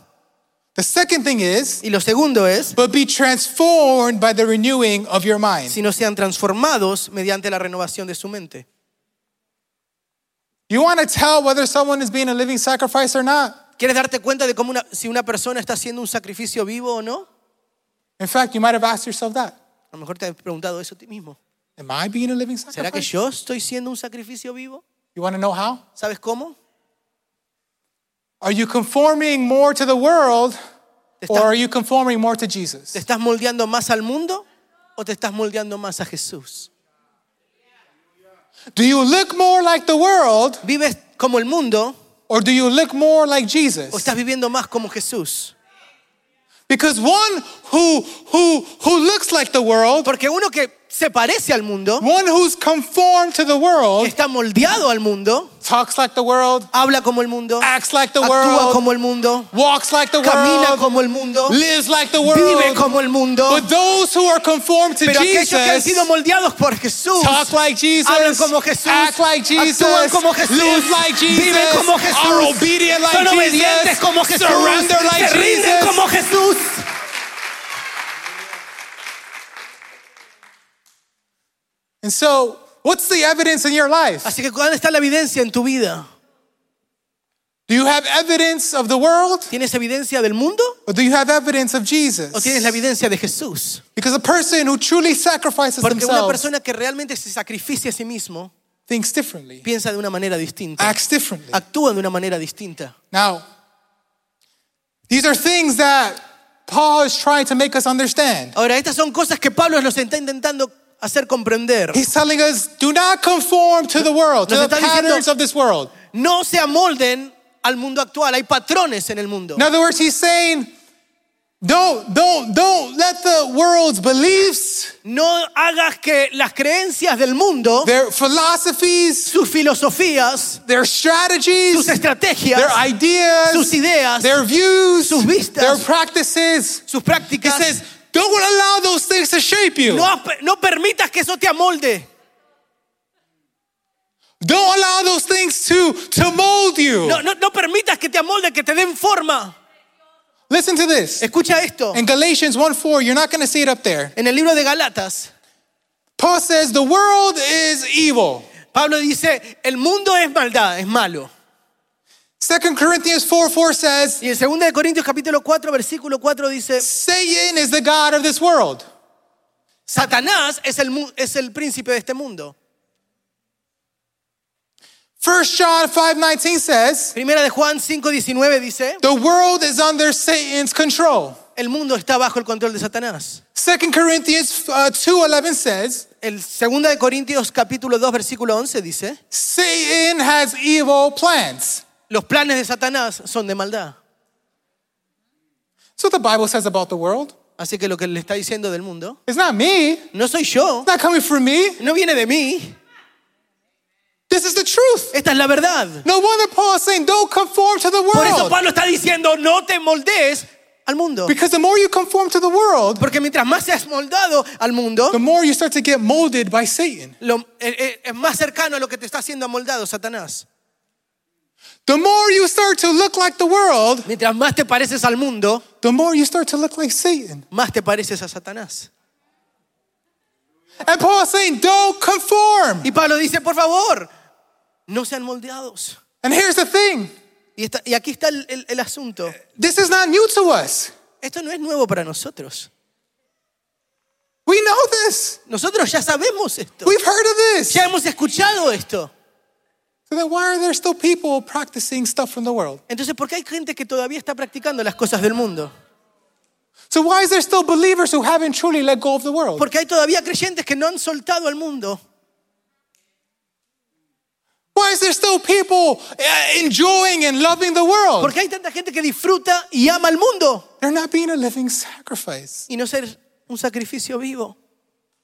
The second thing is, Y lo segundo es, but be transformed by the renewing of your mind. si no sean transformados mediante la renovación de su mente. You want to tell whether someone is being a living sacrifice or not? ¿Quieres darte cuenta de cómo una- si una persona está haciendo un sacrificio vivo o no? In fact, you might have asked yourself that. A lo mejor te has preguntado eso a ti mismo. Am I being a living sacrifice? ¿Será que yo estoy siendo un sacrificio vivo? You want to know how? ¿Sabes cómo? Are you conforming more to the world or are you conforming more to Jesus? te estás moldeando más al mundo o te estás moldeando más a Jesús? Do you look more like the world ¿Vives como el mundo or do you look more like Jesus? o estás viviendo más como Jesús? Because one who who who looks like the world, Porque uno que se parece al mundo, one who's conformed to the que world, está moldeado al mundo, talks like the world, habla como el mundo, acts like the actúa world, como el mundo, walks like the camina world, como el mundo, lives like the vive world. como el mundo. But those who are conformed to Pero aquellos que han sido Jesus moldeados por Jesús, talk like Jesus, hablan como Jesús, act like Jesus, actúan como Jesús, live like Jesus, viven como Jesús, are obedient like son Jesus, obedientes como Jesús, surrender like se rinden Jesus. como Jesús. And so, what's the evidence in your life? Así que ¿cuál está la evidencia en tu vida? Do you have evidence of the world ¿Tienes evidencia del mundo or do you have evidence of o Jesus? tienes la evidencia de Jesús? Because a person who truly sacrifices Porque una persona que realmente se sacrificia a sí mismo thinks differently, piensa de una manera distinta, acts differently. actúa de una manera distinta. Now, these are things that Paul is trying to make us understand. Ahora, estas son cosas que Pablo nos está intentando hacer comprender. He's telling us, do not conform to the world, to the está diciendo- patterns of this world. No se amolden al mundo actual, hay patrones en el mundo. In other words, he's saying, don't, don't, don't let the world's beliefs, No hagas que las creencias del mundo, their philosophies, sus filosofías, their strategies, sus estrategias, their ideas, sus ideas, their views, sus vistas, their practices. sus He prácticas, says, don't allow those things to shape you. no, no permitas que eso te amolde. Don't allow those things to, to mold you. No, no, no permitas que te amolde, que te den forma. Listen to this. Escucha esto. In Galatians 1 4, you're not going to see it up there. En el libro de Galatas, Paul says, the world is evil. Pablo dice, el mundo es maldad, es malo. 2 Corinthians 4 4 says, Y en 2 de Corintios capítulo 4, versículo 4 dice, Satan is the God of this world. Satanás es el, es el príncipe de este mundo. 1 John 5 19 says, Primera de Juan 5, 19 dice, the world is under Satan's control. el mundo está bajo el control de Satanás. 2 Corinthians uh, 2 11 says, El 2 de Corintios capítulo 2, versículo 11 dice, Satan has evil plans. Los planes de Satanás son de maldad. What the Bible says about the world. Así que lo que le está diciendo del mundo, It's not me. no soy yo, It's not coming from me. no viene de mí, This is the truth. esta es la verdad. No wonder Paul is saying, don't conform to the Por eso world. Pablo está diciendo, no te moldees al mundo. Because the more you conform to the world, Porque mientras más seas moldado al mundo, the more you start to get molded by Satan. lo- eh, eh, es más cercano a lo que te está haciendo amoldado Satanás. The more you start to look like the world, Mientras más te pareces al mundo, the more you start to look like Satan. más te pareces a Satanás. And Paul is saying, don't conform. Y Pablo dice, por favor, no sean moldeados. And here's the thing Y, está- y aquí está el, el- el asunto. This is not new to us. Esto no es nuevo para nosotros. We know this. Nosotros ya sabemos esto. We've heard of this. Ya hemos escuchado esto. Entonces, ¿por qué hay gente que todavía está practicando las cosas del mundo? So why is there still believers who haven't truly let go of the world? Porque hay todavía creyentes que no han soltado al mundo. Why is there still people enjoying and loving the world? Porque hay tanta gente que disfruta y ama al mundo They're not being a living sacrifice. y no ser un sacrificio vivo.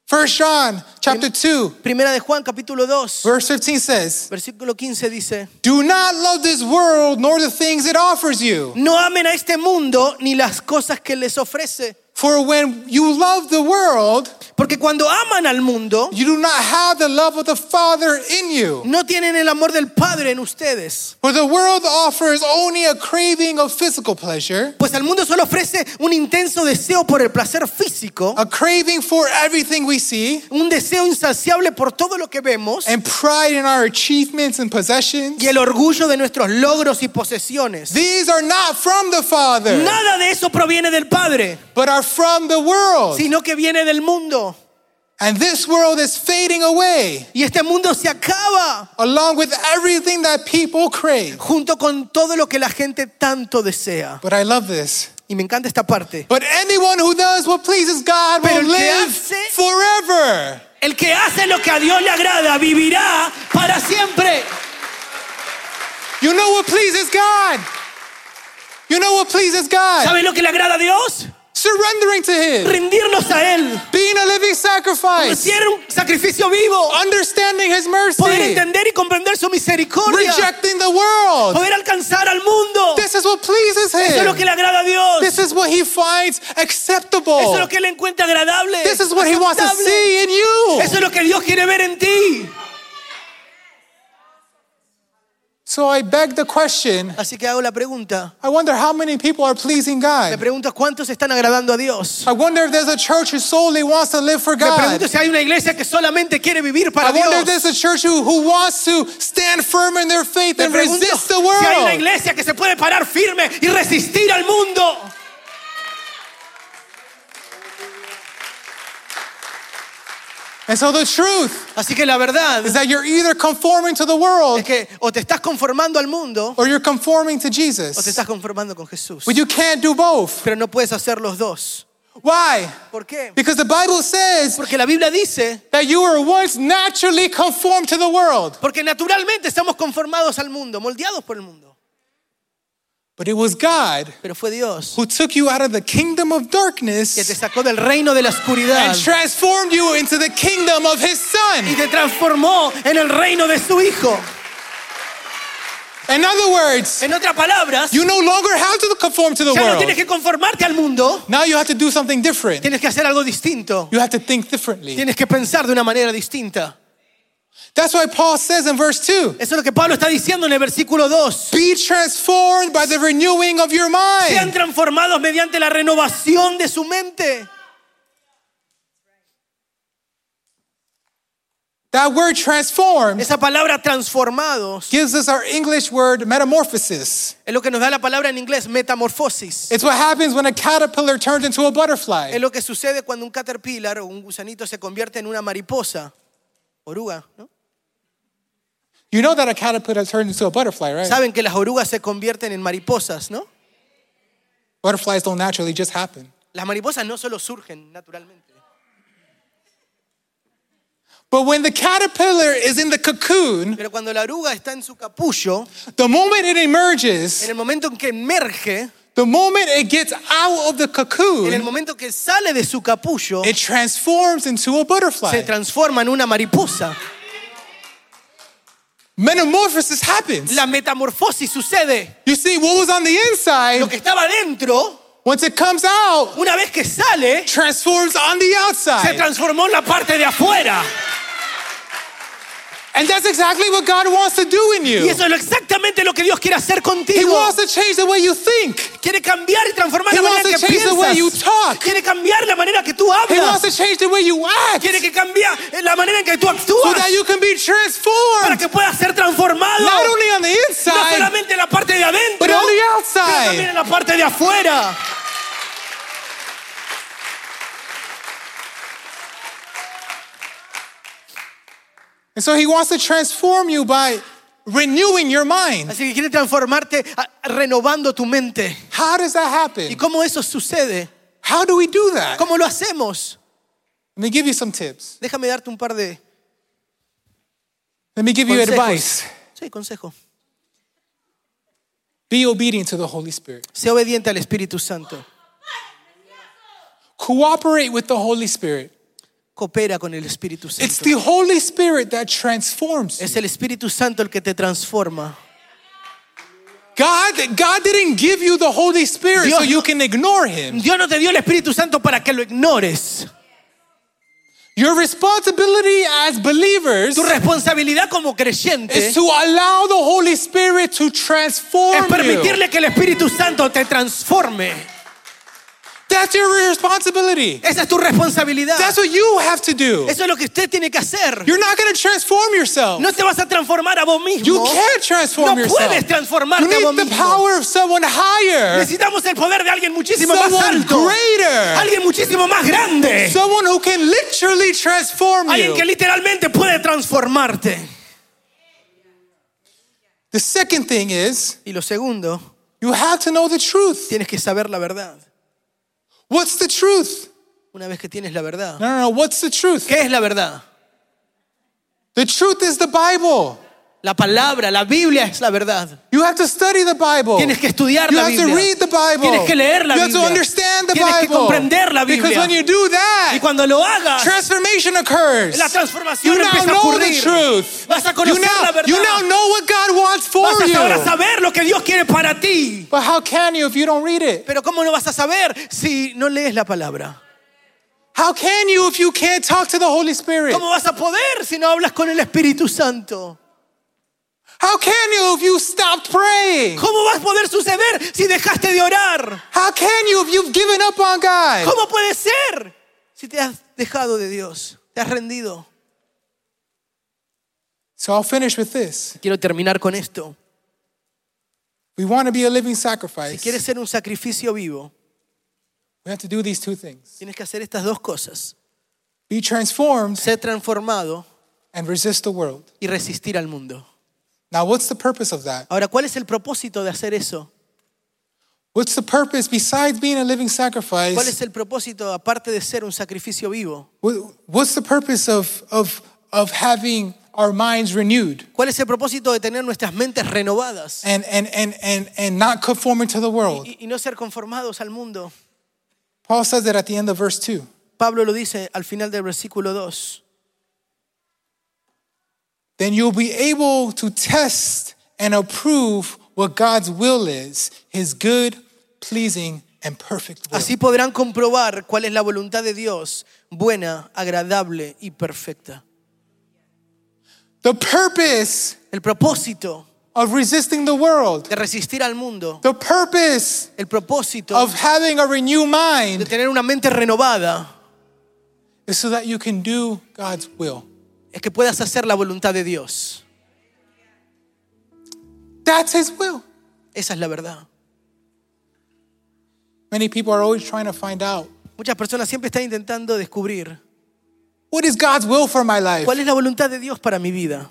First John chapter 2 Primera de Juan capítulo 2, verse 15 says, versículo 15 dice, "Do not love this world nor the things it offers you. no amen a este mundo ni las cosas que les ofrece. For when you love the world, Porque cuando aman al mundo, you do not have the love of the Father in you. no tienen el amor del Padre en ustedes. For the world offers only a craving of physical pleasure, Pues al mundo solo ofrece un intenso deseo por el placer físico, a craving for everything we see, un deseo insaciable por todo lo que vemos and pride in our achievements and possessions. y el orgullo de nuestros logros y posesiones. These are not from the Father, Nada de eso proviene del Padre, but are from the world. sino que viene del mundo. And this world is fading away, Y este mundo se acaba along with everything that people crave. junto con todo lo que la gente tanto desea. But I love this. Y me encanta esta parte. But anyone who does what pleases God Pero will live hace- forever. El que hace lo que a Dios le agrada vivirá para siempre. You know what pleases God? You know what pleases God? ¿Sabe lo que le agrada a Dios? Surrendering to Him, Rendirnos a Él. being a living sacrifice, Ser un sacrificio vivo. understanding His mercy, Poder entender y comprender su misericordia. rejecting the world. Poder alcanzar al mundo. This is what pleases Eso es lo que Him. le agrada a Dios. This is what He finds Eso es acceptable. lo que Él encuentra agradable. This is what He wants to see in you. Eso es lo que Dios quiere ver en ti. So I beg the question Así que hago la pregunta. I wonder how many people are pleasing Me God. pregunto cuántos están agradando a Dios. I wonder if there's a church who solely wants to live for Me pregunto God. si hay una iglesia que solamente quiere vivir I para wonder if Dios. there's a church who, who wants to stand firm in their faith Me and pregunto resist the si hay una world. iglesia que se puede parar firme y resistir al mundo. And so the truth Así que la verdad is that you're either conforming to the world es que o te estás conformando al mundo or you're conforming to Jesus. o te estás conformando con Jesús. But you can't do both. Pero no puedes hacer los dos. Why? ¿Por qué? Because the Bible says Porque la Biblia dice, that you were once naturally conformed to the world. porque naturalmente estamos conformados al mundo, moldeados por el mundo. But it was God Pero fue Dios who took you out of the kingdom of que te darkness sacó del reino de la oscuridad and transformed you into the kingdom of His y Son. te transformó en el reino de su Hijo. In other words, En otras palabras, you no longer have to conform to the ya no world. tienes que conformarte al mundo, Now you have to do something different. tienes que hacer algo distinto. You have to think differently. Tienes que pensar de una manera distinta. That's why Paul says in verse 2 Eso es lo que Pablo está diciendo en el versículo 2. Be transformed by the renewing of your Sean mind. transformados mediante la renovación de su mente. That word transformed Esa palabra transformados gives us our English word metamorphosis. es lo que nos da la palabra en inglés metamorfosis. It's what happens when a caterpillar turns into a Es butterfly. lo que sucede cuando un caterpillar o un gusanito se convierte en una mariposa, oruga, ¿no? You know that a caterpillar turns into a butterfly, right? Saben que las orugas se convierten en mariposas, ¿no? Butterflies don't naturally just happen. Las mariposas no solo surgen naturalmente. But when the caterpillar is in the cocoon, Pero cuando la oruga está en su capullo, the moment it en emerges, el momento en que emerge, the moment it gets out of the en el cocoon, momento que sale de su capullo, it transforms into a se butterfly. transforma en una mariposa. Metamorphosis happens. La metamorfosis sucede. You see, what was on the Lo inside, que estaba dentro, once it comes out, una vez que sale, transforms on the se outside. transformó en la parte de afuera. And that's exactly what God wants to do in Y you. eso es exactamente lo que Dios quiere hacer He contigo. wants to change the way you think. Quiere cambiar y transformar He la manera wants en to que change the way you piensas. talk. Quiere cambiar la manera que tú He wants to hablas. change the way you act Quiere que cambie la manera en que tú so actúas. that you can be Para transformed. que puedas ser transformado. Not only on the No inside, solamente en la parte de adentro, but on the outside. también en la parte de afuera. And so he wants to transform you by renewing your mind. Así que quiere transformarte renovando tu mente. How does that happen? ¿Y cómo eso sucede? How do we do that? ¿Cómo lo hacemos? Let me give you some tips. Déjame darte un par de Let me give you advice. Sí, consejo. Be obedient to the Holy Spirit. Sé obediente al Espíritu Santo. Cooperate with the Holy Spirit. Coopera con el Espíritu It's Santo. the Holy Spirit that transforms. Es el Espíritu Santo el que te transforma. God, God didn't give you the Holy Spirit Dios so you can ignore Him. Dios no te dio el Espíritu Santo para que lo ignores. Your responsibility as believers Tu responsabilidad como creyente is to allow the Holy Spirit to es transform you. permitirle que el Espíritu Santo te transforme. That's your responsibility. Esa es tu responsabilidad. That's what you have to do. Eso es lo que usted tiene que hacer. You're not going to transform yourself. No te vas a transformar a vos mismo. You can't transform No yourself. puedes transformarte You a vos need the mismo. power of someone higher, Necesitamos el poder de alguien muchísimo más someone alto. greater, Alguien muchísimo más grande. someone who can literally transform Alguien you. que literalmente puede transformarte. The second thing is Y lo segundo, you have to know the truth. tienes que saber la verdad. What's the truth? Una vez que tienes la verdad. No, no, no. What's the truth? ¿Qué es la verdad? The truth is the Bible. La palabra, la Biblia es la verdad. You have to study the Bible. Tienes que estudiar you la have to Biblia. read the Bible. Tienes que leer la you have to Biblia. understand the Tienes que Bible. comprender la Because Biblia. when you do Y that, cuando lo hagas, transformation occurs. la transformación you now empieza a know the truth. Vas a You conocer now, la verdad. you now know what God wants for Vas a ahora you. saber lo que Dios quiere para ti. But how can you if you don't read it? Pero ¿cómo lo vas a saber si no lees la palabra? How can you if you can't talk to the Holy Spirit? ¿Cómo vas a poder si no hablas con el Espíritu Santo? How can you if you stopped praying? ¿Cómo vas a poder suceder si dejaste de orar? How can you if you've given up on God? ¿Cómo puede ser si te has dejado de Dios? Te has rendido. So I'll finish with this. Quiero terminar con esto. We want to be a living Si sacrifice. quieres ser un sacrificio vivo, We have to do these two things. tienes que hacer estas dos cosas. Be transformed Ser transformado and resist the world. y resistir al mundo. Now, what's the purpose of that? Ahora, ¿cuál es el propósito de hacer eso? What's the purpose besides being a living ¿Cuál sacrifice? es el propósito aparte de ser un sacrificio vivo? what- What's the purpose of, of, of having our minds renewed ¿Cuál es el propósito de tener nuestras mentes renovadas and, and, and, and, and not conforming to the world? y, y no ser conformados al mundo? Paul says that at the end of verse 2. Pablo lo dice al final del versículo 2. Then you'll be able to test and approve what God's will is, his good, pleasing, and perfect will. Así podrán comprobar cuál es la voluntad de Dios, buena, agradable y perfecta. The purpose El propósito of resisting the world, de resistir al mundo, the purpose el propósito of having a renewed de mind tener una mente renovada is so that you can do God's will. Es que puedas hacer la voluntad de Dios. That's his will. Esa es la verdad. Many people are always trying to find out Muchas personas siempre están intentando descubrir what is God's will for my life. cuál es la voluntad de Dios para mi vida.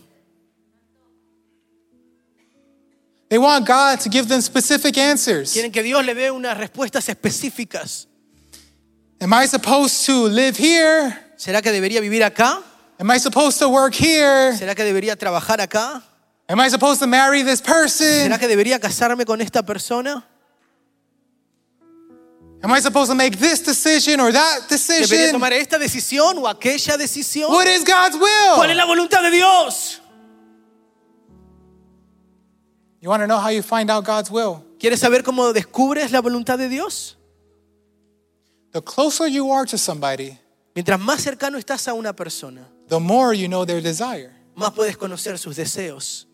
They want God to give them specific answers. Quieren que Dios le dé unas respuestas específicas. Am I supposed to live here? ¿Será que debería vivir acá? Am I supposed to work here? ¿Será que debería trabajar acá? Am I supposed to marry this person? ¿Será que debería casarme con esta persona? Am I supposed to make this decision or that ¿Debería decision? tomar esta decisión o aquella decisión? What is God's ¿Cuál es will? la voluntad de Dios? You want to know how you find out God's will? ¿Quieres saber cómo descubres la voluntad de Dios? The closer you are to somebody, Mientras más cercano estás a una persona, the more you know their desire. más puedes conocer sus deseos.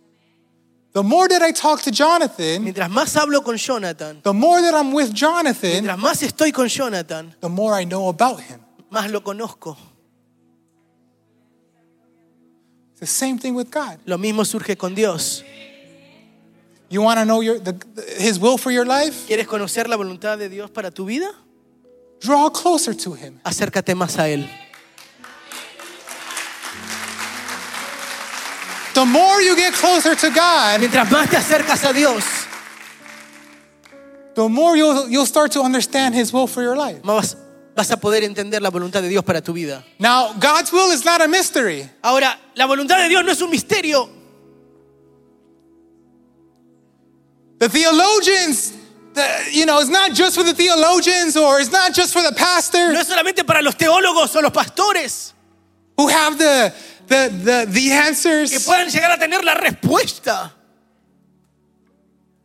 the more that I talk to Jonathan, mientras más hablo con Jonathan, the more that I'm with Jonathan, mientras más estoy con Jonathan, the more I know about him. más lo conozco. It's the same thing with God. Lo mismo surge con Dios. You want to know your, the, his will for your life? ¿Quieres conocer la voluntad de Dios para tu vida? Draw closer to him. Acércate más a Él. The more you get closer to God, Mientras más te acercas a Dios, the more you'll, you'll start to understand his will for your life. más vas a poder entender la voluntad de Dios para tu vida. Now, God's will is not a mystery. Ahora, la voluntad de Dios no es un misterio. The theologians, the, you know, it's not just for the theologians or it's not just for the pastor No es solamente para los teólogos o los pastores who have the, the, the, the que answers. puedan llegar a tener la respuesta.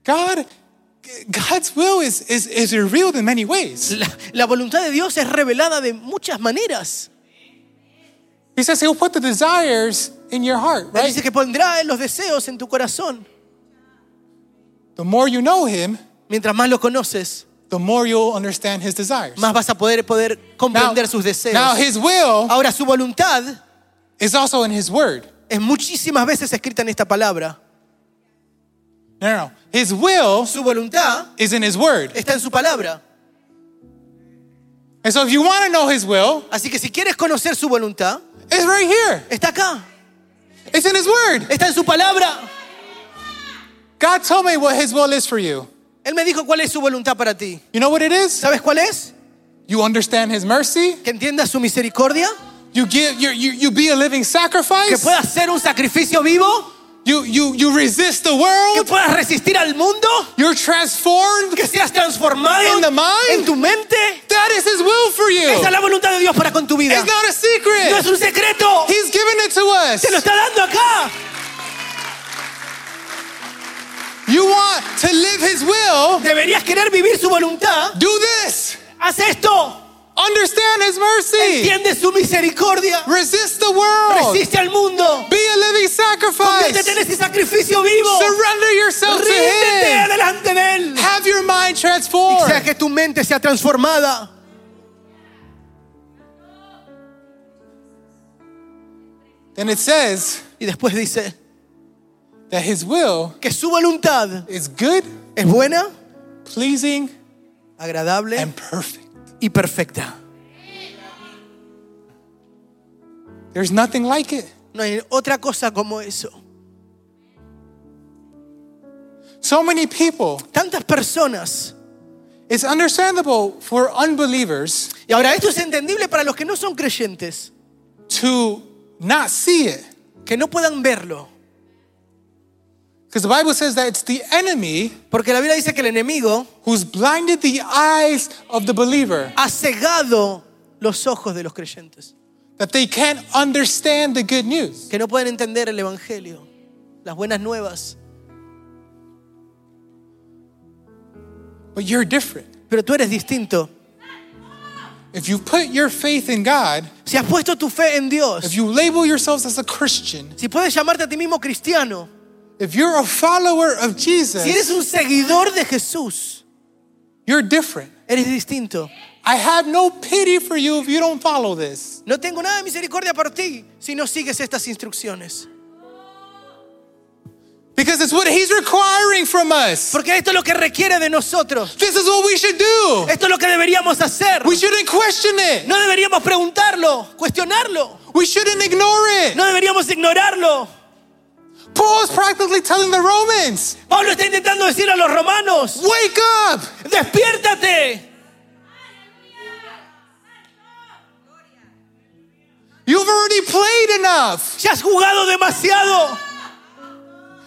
God, God's will is, is, is revealed in many ways. La, la voluntad de Dios es revelada de muchas maneras. He says he'll put the desires in your heart, Él dice right? que pondrá los deseos en tu corazón. The more you know him, Mientras más lo conoces, the more you'll understand his desires. más vas a poder, poder Now, comprender sus deseos. now his will Ahora, su voluntad is also in his word. es muchísimas veces escrita en esta palabra. No, no, no. His will Su voluntad is in his word. está en su palabra. And so if you want to know his will, Así que si quieres conocer su voluntad, it's right here. está acá. It's in his word. Está en su palabra. God told me what his will is for you. Él me dijo cuál es su voluntad para ti. You know what it is? ¿Sabes cuál es? You understand his mercy. Que entiendas su misericordia. You give you you, you be a living Que sacrifice. puedas ser un sacrificio vivo. You you you resist the Que world. puedas resistir al mundo. You're transformed. Que seas transformado In the mind. en tu mente. That is his will for you. Esa es la voluntad de Dios para con tu vida. It's not a No es secret. un secreto. He's given it to us. Te lo está dando acá. You want to live his will? Deberías querer vivir su voluntad. Do this. Haz esto. Understand his mercy. Entiende su misericordia. Resist the world. Resiste al mundo. Be a living Conviértete en sacrifice. ese sacrificio vivo. Surrender yourself to Ríndete him. delante de Él. Have your mind Y sea transformed. que tu mente sea transformada. Then it says Y después dice that his will que su voluntad is good, es buena, pleasing, agradable and perfect. Y perfecta. There's nothing like it. No hay otra cosa como eso. So many people, Tantas personas. it's understandable for unbelievers Y ahora esto es entendible para los que no son creyentes, to not see it. que no puedan verlo. Because the Bible says that it's the enemy Porque la Biblia dice que el enemigo who's blinded the eyes of the believer, ha cegado los ojos de los creyentes, that they can't understand the good news. que no pueden entender el Evangelio, las buenas nuevas. But you're different. Pero tú eres distinto. If you put your faith in God, Si has puesto tu fe en if Dios, you label yourselves as a Christian, si puedes llamarte a ti mismo cristiano, if you're a follower of si eres Jesus, un seguidor de Jesús, you're different. eres distinto. I have no pity for you if you don't follow this. No tengo nada de misericordia por ti si no sigues estas instrucciones. Because it's what He's requiring from us. Porque esto es lo que requiere de nosotros. This is what we should do. Esto es lo que deberíamos hacer. We shouldn't question it. No deberíamos preguntarlo, cuestionarlo. We shouldn't ignore it. No deberíamos ignorarlo. Paul's practically telling the Romans, Pablo está intentando decir a los romanos, wake up. despiértate. You've already played enough. Ya has jugado demasiado.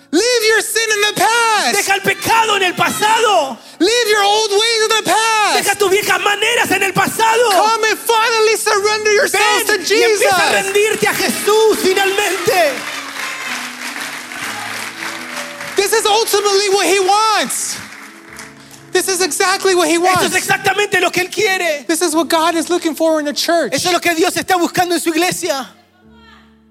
Leave your sin in the past. Deja el pecado en el pasado. Leave your old ways in the past. Deja tus viejas maneras en el pasado. Come and finally surrender yourselves Ven to y empieza a rendirte a Jesús finalmente. Is ultimately what He wants. This is exactly what He Esto es wants. exactamente lo que Él quiere. This is what God is looking for in the church. Eso es lo que Dios está buscando en su iglesia.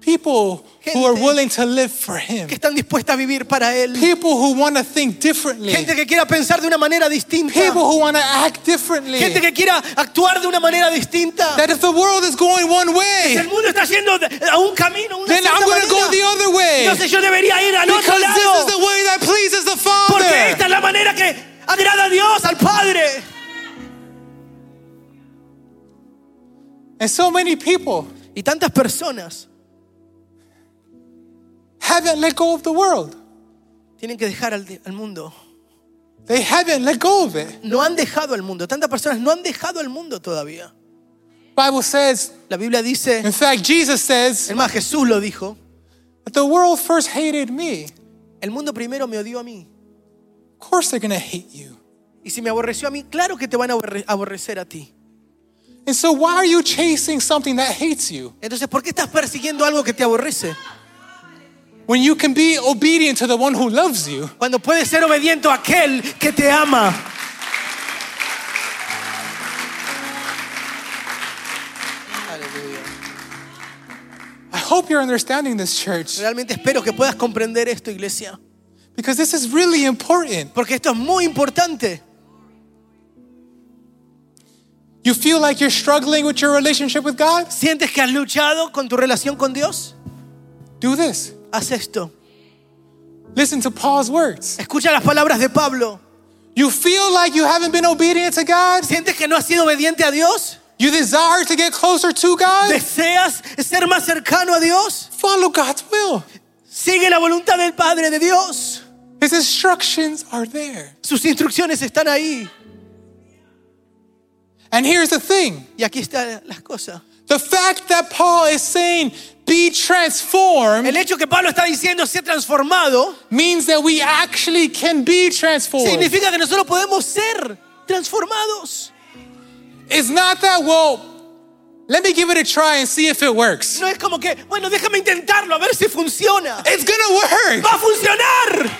People who are willing to live for Him. que están dispuestas a vivir para Él. People who want to think differently. Gente que quiera pensar de una manera distinta. People who want to act differently. Gente que quiera actuar de una manera distinta. That if the world is going one Si way, el mundo está yendo a un camino, una then I'm going to go the other way. entonces yo debería ir al otro Because this is lado. the way that pleases the Porque esta Father. es la manera que agrada a Dios, al Padre. And so many people Y tantas personas haven't let go of the world. tienen que dejar al, al mundo. They haven't let go of it. No han dejado al mundo. Tantas personas no han dejado al mundo todavía. Bible says, La Biblia dice, in fact, Jesus says, es más, Jesús lo dijo, that the world first hated me. el mundo primero me odió a mí. Of course they're going to hate you. Y si me aborreció a mí, claro que te van a aborre- aborrecer a ti. And so why are you chasing something that hates you Entonces, ¿por qué estás persiguiendo algo que te aborrece? When you can be obedient to the one who loves you? Cuando puedes ser obediente a aquel que te ama. I hope you're understanding this, church, Realmente espero que puedas comprender esto, iglesia. because this is really important. Porque esto es muy importante. You feel like you're struggling with your relationship with God? ¿Sientes que has luchado con tu relación con Dios? Do this. Haz esto. Listen to Paul's words. Escucha las palabras de Pablo. You feel like you haven't been obedient to God? ¿Sientes que no has sido obediente a Dios? You desire to get closer to God? ¿Deseas ser más cercano a Dios? Follow God's will. Sigue la voluntad del Padre de Dios. His instructions are there. Sus instrucciones están ahí. And here's the thing Y aquí está las cosas. the fact that Paul is saying, be transformed, El hecho que Pablo está diciendo ser transformado means that we actually can be transformed. significa que nosotros podemos ser transformados. It's not that, well, let me give it a try and see if it works. No es como que, bueno, déjame intentarlo a ver si funciona. It's gonna work. Va a funcionar.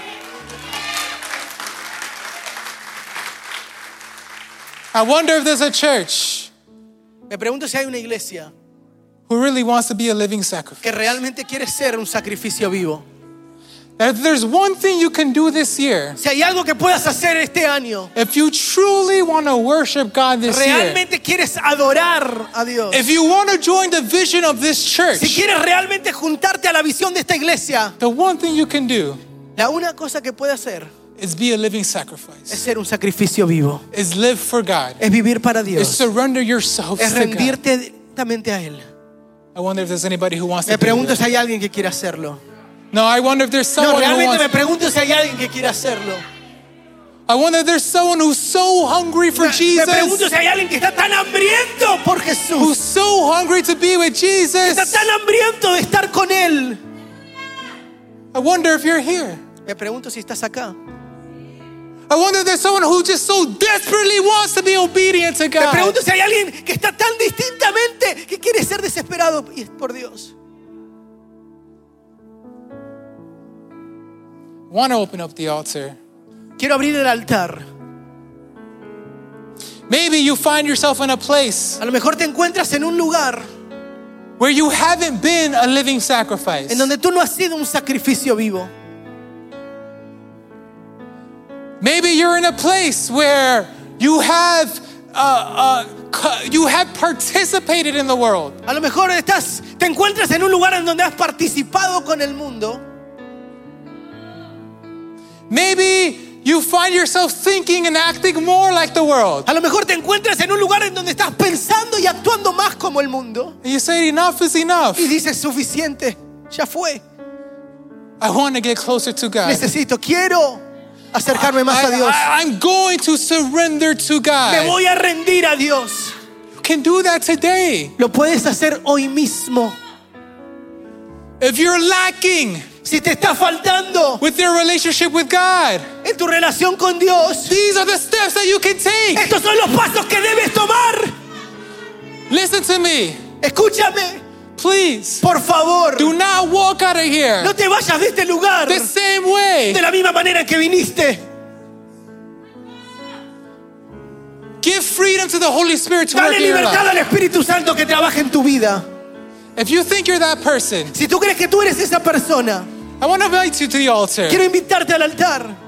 I wonder if there's a church Me pregunto si hay una iglesia who really wants to be a living sacrifice. que realmente quiere ser un sacrificio vivo. That if there's one thing you can do this year, Si hay algo que puedas hacer este año, if you truly want to worship God this year, realmente quieres adorar a Dios, if you want to join the vision of this si church, quieres realmente juntarte a la visión de esta iglesia, the one thing you can do la una cosa que puede hacer is be a living es sacrifice, ser un sacrificio vivo, is live for God, es vivir para is Dios, surrender yourself es to God. rendirte directamente a Él. I wonder if there's anybody who wants Me to pregunto si hay alguien que quiera hacerlo. No, I wonder if there's No, someone who realmente me wants, pregunto si hay alguien que quiera hacerlo. I wonder if there's someone who's so hungry for Me me pregunto Jesus, si hay alguien que está tan hambriento por Jesús, who's so hungry to be with está Jesus. tan hambriento de estar con Él. I wonder if you're here. Me pregunto si estás acá. I wonder if there's someone who just so desperately wants to be obedient to Me God. pregunto si hay alguien que está tan distintamente que quiere ser desesperado y es por Dios. want to open up the altar. Quiero abrir el altar. Maybe you find yourself in a place A lo mejor te encuentras en un lugar where you haven't been a living sacrifice. en donde tú no has sido un sacrificio vivo. Maybe you're in a place where you have uh, uh, you have participated in the world. A lo mejor estás, te encuentras en un lugar en donde has participado con el mundo. Maybe you find yourself thinking and acting more like the world. A lo mejor te encuentras en un lugar en donde estás pensando y actuando más como el mundo. And you say enough is enough. Y dices, suficiente, ya fue. I want to get closer to God. Necesito, quiero acercarme más a Dios. I, am going to surrender to Me God. voy a rendir a Dios. You can do that today. Lo puedes hacer hoy mismo. If you're lacking Si te está faltando with your relationship with God, en tu relación con Dios, these are the steps that you can take. estos son los pasos que debes tomar. Listen to me, Escúchame, please. por favor. Do not walk out of here No te vayas de este lugar the same way. de la misma manera que viniste. Give freedom to the Holy Spirit to work Dale in your libertad life. al Espíritu Santo que trabaje en tu vida. If you think you're that person, Si tú crees que tú eres esa persona, I want to invite you to the altar. quiero invitarte al altar.